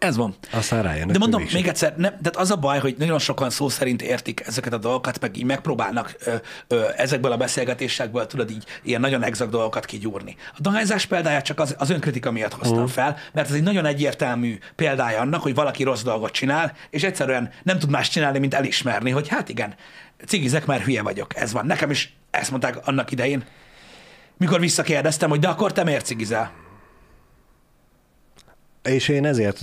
Ez van. Aztán rájönnek. De mondom, még egyszer, nem, tehát az a baj, hogy nagyon sokan szó szerint értik ezeket a dolgokat, meg így megpróbálnak ö, ö, ezekből a beszélgetésekből, tudod így, ilyen nagyon exakt dolgokat kigyúrni. A dohányzás példáját csak az, az önkritika miatt hoztam fel, mert ez egy nagyon egyértelmű példája annak, hogy valaki rossz dolgot csinál, és egyszerűen nem tud más csinálni, mint elismerni, hogy hát igen, cigizek, mert hülye vagyok. Ez van. Nekem is ezt mondták annak idején, mikor visszakérdeztem, hogy de akkor te miért cigizel? És én ezért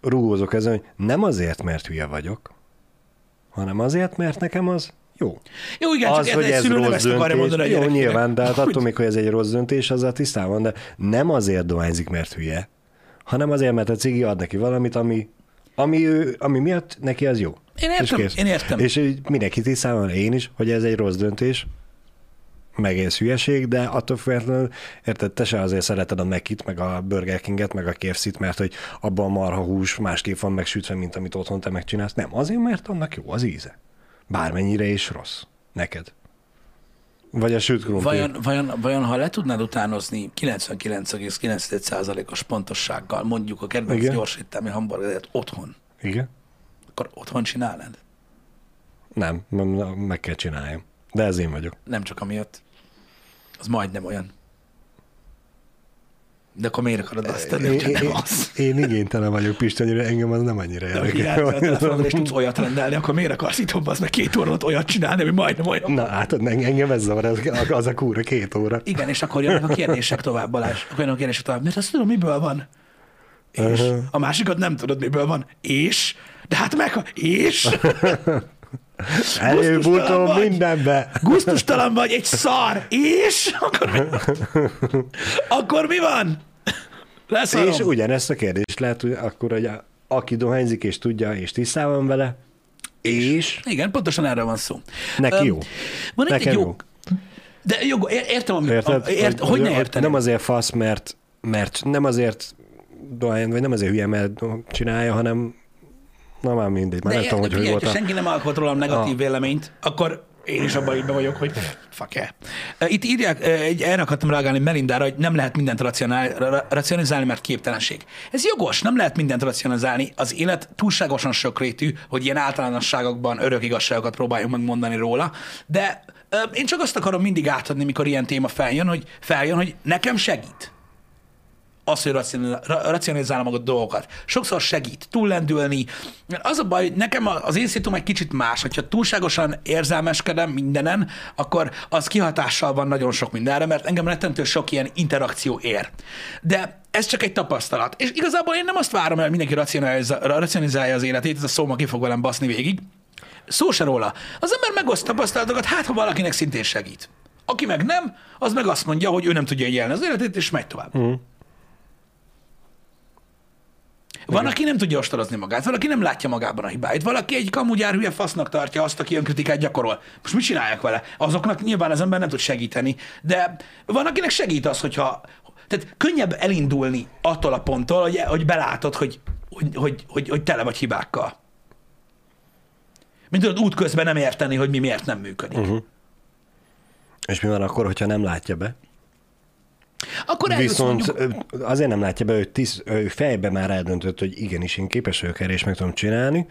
rúgózok ezen, hogy nem azért, mert hülye vagyok, hanem azért, mert nekem az jó. Jó, igen, az, csak hogy ez rossz akarja mondani a döntés. Jó, nyilván, de hát attól még, hogy ez egy rossz döntés, azzal tisztán van, de nem azért dohányzik, mert hülye, hanem azért, mert a cigi ad neki valamit, ami, ami, ő, ami miatt neki az jó. Én értem, És kész. én értem. És mindenki tisztán van, én is, hogy ez egy rossz döntés, meg ez hülyeség, de attól függetlenül, érted, te se azért szereted a Mekit, meg a Burger Kinget, meg a KFC-t, mert hogy abban a marha hús másképp van megsütve, mint amit otthon te megcsinálsz. Nem, azért, mert annak jó az íze. Bármennyire is rossz. Neked. Vagy a krumpli. Vajon, vajon, vajon, ha le tudnád utánozni 99,9%-os pontossággal mondjuk a kedvenc Igen. gyorséttelmi hamburgeret otthon, Igen? akkor otthon csinálnád? Nem, meg kell csináljam. De ez én vagyok. Nem csak amiatt. Az majdnem olyan. De akkor miért akarod azt tenni, én, nem az? én igénytelen vagyok, Pisti, annyira engem az nem annyira hogy érdekel. telefonodra, és tudsz olyat rendelni, akkor miért akarsz itt az meg két óra olyat csinálni, ami majdnem olyan? Na, hát engem ez zavar, az, az a kúra két óra. Igen, és akkor jönnek a kérdések tovább, Balázs. Akkor jönnek a kérdések tovább. Mert azt tudom, miből van. És Aha. a másikat nem tudod, miből van. És? De hát meg, és? Vagy. mindenbe. Gusztustalan vagy, egy szar. És? Akkor mi, akkor mi van? Leszarom. És ugyanezt a kérdést lehet, hogy akkor, hogy aki dohányzik és tudja, és tisztában vele, és Igen, pontosan erről van szó. neki jó. Van egy, egy Nekem jó. jó. De jó, ér- értem, amit, Érted? a, ért, hogy, ne érteném? Nem azért fasz, mert, mert nem azért dohány, vagy nem azért hülye, mert csinálja, hanem na már mindegy, már nem tudom, hogy hogy figyelj, volt ha a... senki nem alkot rólam negatív Ah. véleményt, akkor én is abban így be vagyok, hogy fuck yeah. Itt írják, egy, erre akartam reagálni Melindára, hogy nem lehet mindent racionalizálni, mert képtelenség. Ez jogos, nem lehet mindent racionalizálni. Az élet túlságosan sokrétű, hogy ilyen általánosságokban örök igazságokat próbáljunk megmondani róla, de én csak azt akarom mindig átadni, mikor ilyen téma feljön, hogy feljön, hogy nekem segít az, hogy racionál- ra- racionalizálom a dolgokat. Sokszor segít túllendülni. Az a baj, nekem az én szitum egy kicsit más, hogyha túlságosan érzelmeskedem mindenen, akkor az kihatással van nagyon sok mindenre, mert engem rettentő sok ilyen interakció ér. De ez csak egy tapasztalat. És igazából én nem azt várom hogy mindenki racionalizá- racionalizálja az életét, ez a szó ma ki fog velem baszni végig. Szó se róla. Az ember megoszt tapasztalatokat, hát ha valakinek szintén segít. Aki meg nem, az meg azt mondja, hogy ő nem tudja élni az életét, és megy tovább. Mhm. Van, aki nem tudja ostorozni magát, valaki nem látja magában a hibáit, valaki egy kamugyár hülye fasznak tartja azt, aki önkritikát gyakorol. Most mit csináljak vele? Azoknak nyilván az ember nem tud segíteni, de van, akinek segít az, hogyha... Tehát könnyebb elindulni attól a ponttól, hogy, hogy belátod, hogy, hogy, hogy, hogy, hogy tele vagy hibákkal. Mint tudod, útközben nem érteni, hogy mi miért nem működik. Uh-huh. És mi van akkor, hogyha nem látja be? Akkor Viszont mondjuk, azért nem látja be, hogy tisz, ő fejbe már eldöntött, hogy igenis én képes vagyok erre, és meg tudom csinálni,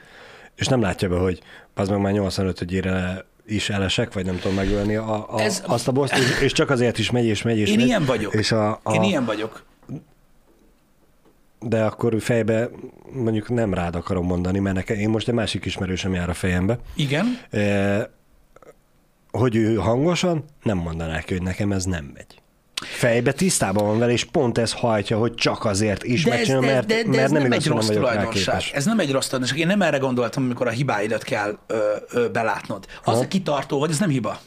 És nem látja be, hogy az meg már 85 ére is elesek, vagy nem tudom megölni a, a, Ez- azt a boszt, és, és csak azért is megy és megy és Én megy. ilyen vagyok. És a, a, Én ilyen vagyok. De akkor fejbe mondjuk nem rád akarom mondani, mert nekem, én most egy másik ismerősöm jár a fejembe, Igen. e, hogy ő hangosan nem mondaná ki, hogy nekem ez nem megy. Fejbe tisztában van vele, és pont ez hajtja, hogy csak azért is De ez, megcsinálom, de, mert, de, de mert ez nem, nem, egy rossz nem tulajdonság. Ez nem egy rossz tulajdonság. Én nem erre gondoltam, amikor a hibáidat kell ö, ö, belátnod. Az, hogy kitartó vagy, ez nem hiba.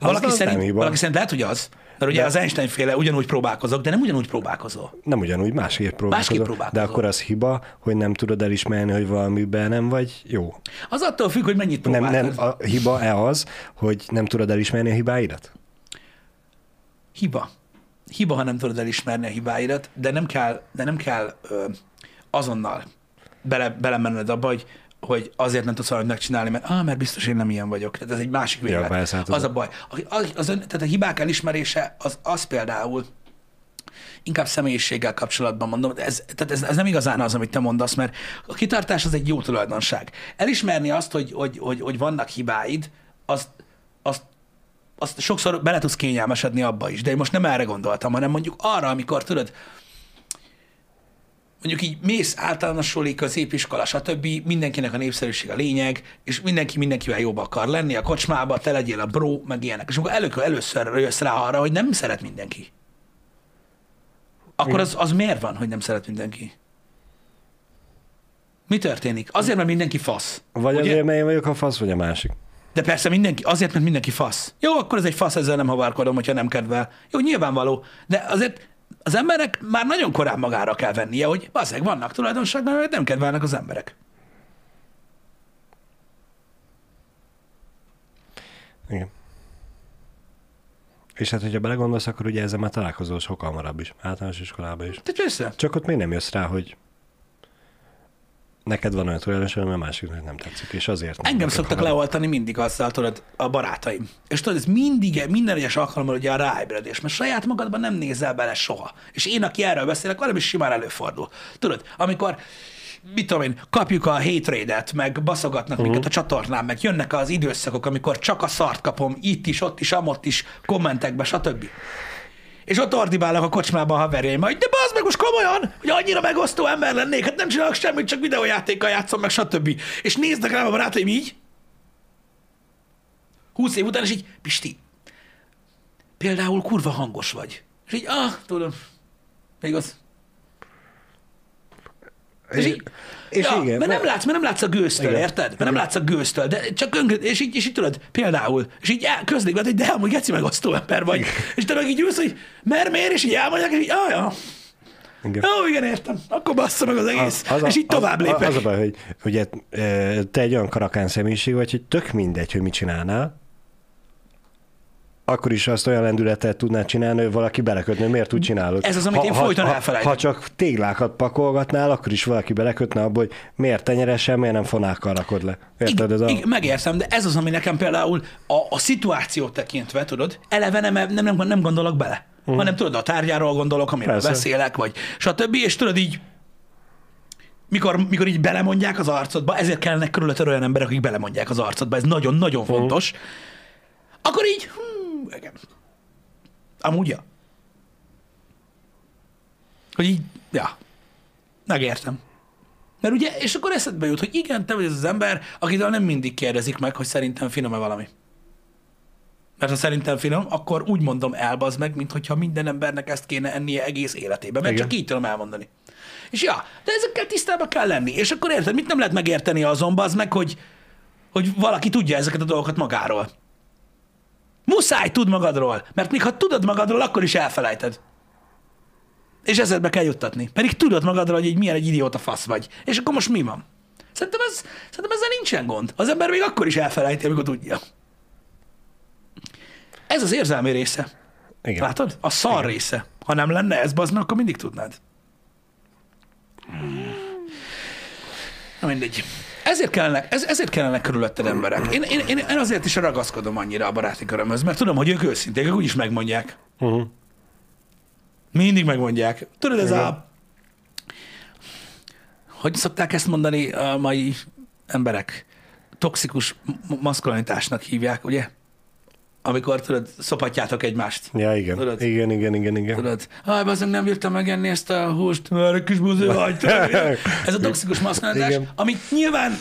Valaki, az szerint, nem hiba. valaki szerint lehet, hogy az. Mert ugye De- az Einstein féle ugyanúgy próbálkozok, de nem ugyanúgy próbálkozol. Nem ugyanúgy, másképp próbálkozol. próbálkozol. De akkor az hiba, hogy nem tudod elismerni, hogy valamiben nem vagy jó. Az attól függ, hogy mennyit Nem, próbáltad. nem, a hiba-e az, hogy nem tudod elismerni a hibáidat? Hiba. Hiba, ha nem tudod elismerni a hibáidat, de nem kell, de nem kell ö, azonnal bele, belemenned abba, hogy, hogy azért nem tudsz valamit megcsinálni, mert, ah, mert biztos én nem ilyen vagyok. Tehát ez egy másik persze, hát az az a- baj. Az, az, az, ön- tehát a hibák elismerése az, az például inkább személyiséggel kapcsolatban mondom, ez, tehát ez, ez nem igazán az, amit te mondasz, mert a kitartás az egy jó tulajdonság. Elismerni azt, hogy, hogy, hogy, hogy vannak hibáid, azt, azt, azt sokszor bele tudsz kényelmesedni abba is, de én most nem erre gondoltam, hanem mondjuk arra, amikor tudod, mondjuk így mész általánosuli, középiskola, stb. Mindenkinek a népszerűség a lényeg, és mindenki mindenkivel jobb akar lenni a kocsmába, te legyél a bro, meg ilyenek. És akkor elő, először jössz rá arra, hogy nem szeret mindenki. Akkor az, az miért van, hogy nem szeret mindenki? Mi történik? Azért, mert mindenki fasz. Vagy Ugye? azért, mert én vagyok a fasz, vagy a másik. De persze mindenki, azért, mert mindenki fasz. Jó, akkor ez egy fasz, ezzel nem havarkodom, hogyha nem kedvel. Jó, nyilvánvaló. De azért az emberek már nagyon korán magára kell vennie, hogy azért vannak tulajdonságban, mert nem kedvelnek az emberek. Igen. És hát, hogyha belegondolsz, akkor ugye ezzel már találkozol sokkal hamarabb is, általános iskolában is. Te persze. Csak ott még nem jössz rá, hogy neked van olyan tulajdonság, ami a másiknak nem tetszik, és azért nem Engem szoktak harag. leoltani mindig azzal, tudod, a barátaim. És tudod, ez mindig, minden egyes alkalommal ugye a ráébredés, mert saját magadban nem nézel bele soha. És én, aki erről beszélek, valami simán előfordul. Tudod, amikor mit tudom én, kapjuk a hatred-et, meg baszogatnak uh-huh. minket a csatornán, meg jönnek az időszakok, amikor csak a szart kapom, itt is, ott is, amott is, kommentekbe, stb. És ott ordibálok a kocsmában haverjaim, hogy de bazd meg most komolyan, hogy annyira megosztó ember lennék, hát nem csinálok semmit, csak videójátékkal játszom, meg stb. És néznek rám a barátaim így, 20 év után, és így, Pisti, például kurva hangos vagy. És így, ah, tudom, még az. És, így, és ja, igen, mert nem mert- látsz, mert nem látsz a gőztől, Igen. érted? Mert nem látsz a gőztől, de csak ön, és így, és így tudod, például, és így közlik veled, hogy de amúgy geci megosztó ember vagy. És te meg így ülsz, hogy mer, miért, és így elmondják, és így, ah, ja, Igen. jó, igen, értem, akkor bassza meg az egész, Az a- és így tovább az, lépek. Az a baj, hogy ugye te egy olyan karakán személyiség vagy, hogy tök mindegy, hogy mit csinálnál, akkor is azt olyan lendületet tudnád csinálni, hogy valaki belekötne, miért úgy csinálod. Ez az, amit én folyton ha, elfelejtek. ha csak téglákat pakolgatnál, akkor is valaki belekötne abba, hogy miért tenyeresen, miért nem fonákkal rakod le. Érted? Ez a... Igen, megértem, de ez az, ami nekem például a, a szituációt tekintve, tudod, eleve nem, nem, nem, nem gondolok bele. Uh-huh. Hanem tudod, a tárgyáról gondolok, amiről Persze. beszélek, vagy stb. És tudod így, mikor, mikor így belemondják az arcodba, ezért kellene körülötted olyan emberek, akik belemondják az arcodba, ez nagyon-nagyon fontos, akkor így, hm, igen. Amúgy, ja. Hogy így, ja, megértem. Mert ugye, és akkor eszedbe jut, hogy igen, te vagy az az ember, akitől nem mindig kérdezik meg, hogy szerintem finom-e valami. Mert ha szerintem finom, akkor úgy mondom el, bazd meg, mint hogyha minden embernek ezt kéne ennie egész életében, mert Igen. csak így tudom elmondani. És ja, de ezekkel tisztában kell lenni. És akkor érted, mit nem lehet megérteni azon, bazd meg, hogy, hogy valaki tudja ezeket a dolgokat magáról. Muszáj tud magadról, mert még ha tudod magadról, akkor is elfelejted. És ezedbe kell juttatni. Pedig tudod magadról, hogy egy milyen egy idióta fasz vagy. És akkor most mi van? Szerintem, ez, szerintem ezzel nincsen gond. Az ember még akkor is elfelejti, amikor tudja. Ez az érzelmi része. Igen. Látod? A szar része. Ha nem lenne ez, meg, akkor mindig tudnád. Na mindegy. Ezért kellene, ez, ezért kellene körülötted emberek. Én, én, én, én azért is ragaszkodom annyira a baráti körömhöz, mert tudom, hogy ők őszinték, ők úgyis megmondják. Uh-huh. Mindig megmondják. Tudod, ez Igen. a... Hogy szokták ezt mondani a mai emberek toxikus maszkulinitásnak hívják, ugye? Amikor, tudod, szopatjátok egymást. Ja, igen. Tudod? Igen, igen, igen, igen. Tudod, hát bazd, nem bírtam megenni ezt a húst, mert egy kis vagy. tudod? Ez a toxikus Igen. amit nyilván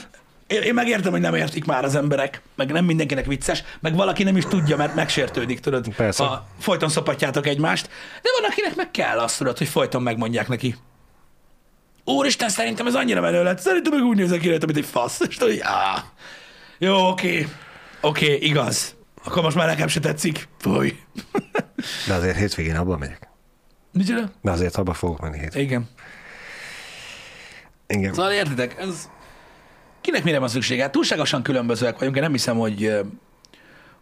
én én megértem, hogy nem értik már az emberek, meg nem mindenkinek vicces, meg valaki nem is tudja, mert megsértődik, tudod, Persze. ha folyton szopatjátok egymást, de van, akinek meg kell azt, tudod, hogy folyton megmondják neki. Úristen, szerintem ez annyira menő lett, szerintem meg úgy nézek ki mint egy fasz. És tudod, hogy áh, jó, oké, oké, igaz. Akkor most már nekem se tetszik. Fúj. De azért hétvégén abba megyek. Micsoda? De azért abba fogok menni hétvégén. Igen. Igen. Szóval értitek, ez kinek mire van szüksége? Túlságosan különbözőek vagyunk, én nem hiszem, hogy,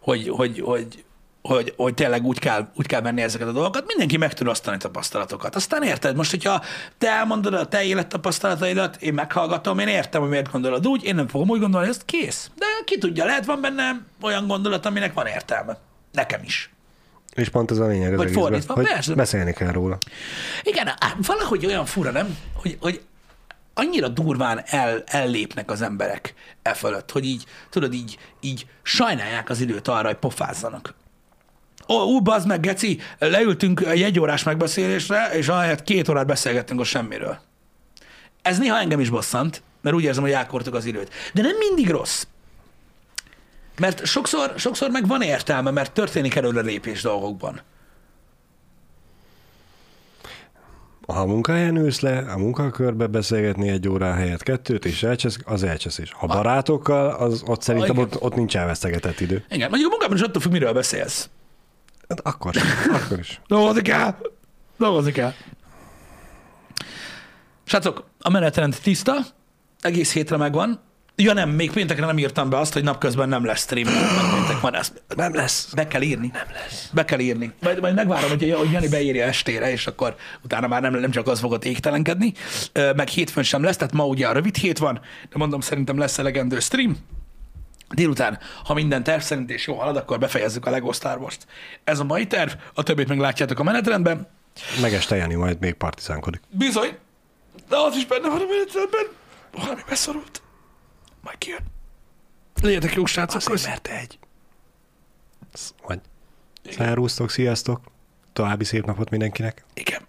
hogy, hogy, hogy, hogy, hogy tényleg úgy kell, úgy kell venni ezeket a dolgokat. Mindenki meg tud osztani tapasztalatokat. Aztán érted, most, hogyha te elmondod a te élettapasztalataidat, én meghallgatom, én értem, hogy miért gondolod úgy, én nem fogom úgy gondolni, ezt kész. De ki tudja, lehet van benne olyan gondolat, aminek van értelme. Nekem is. És pont ez a lényeg az Vagy egészben, fordítva, hogy persze. beszélni kell róla. Igen, á, valahogy olyan fura, nem? Hogy, hogy annyira durván el, ellépnek az emberek e fölött, hogy így, tudod, így, így sajnálják az időt arra, hogy pofázzanak. Ó, ú, bazd meg, geci, leültünk egy egyórás megbeszélésre, és ahelyett két órát beszélgettünk a semmiről. Ez néha engem is bosszant, mert úgy érzem, hogy elkortuk az időt. De nem mindig rossz. Mert sokszor, sokszor meg van értelme, mert történik előre lépés dolgokban. Ha a munkahelyen ülsz le, a munkakörbe beszélgetni egy órá helyett kettőt, és elcsesz, az elcseszés. Ha barátokkal, az ott szerintem ott, ott nincs elvesztegetett idő. Igen, mondjuk a munkában is attól függ, miről beszélsz. Hát akkor, akkor is. Dolgozni kell. Dolgozni kell. Srácok, a menetrend tiszta, egész hétre megvan. Ja nem, még péntekre nem írtam be azt, hogy napközben nem lesz stream, mert péntek van, ezt Nem lesz. be kell írni. Nem lesz. Be kell írni. Majd, majd megvárom, hogy, hogy Jani beírja estére, és akkor utána már nem, nem csak az fogod égtelenkedni. Meg hétfőn sem lesz, tehát ma ugye a rövid hét van, de mondom, szerintem lesz elegendő stream. Délután, ha minden terv szerint és jó halad, akkor befejezzük a Lego Star Wars-t. Ez a mai terv, a többit meg látjátok a menetrendben. Meg este Jani majd még partizánkodik. Bizony, de az is benne van a menetrendben. Valami beszorult. Majd kijön. Legyetek jó srácok, köszi. mert egy. Vagy. Szervusztok, sziasztok. További szép napot mindenkinek. Igen.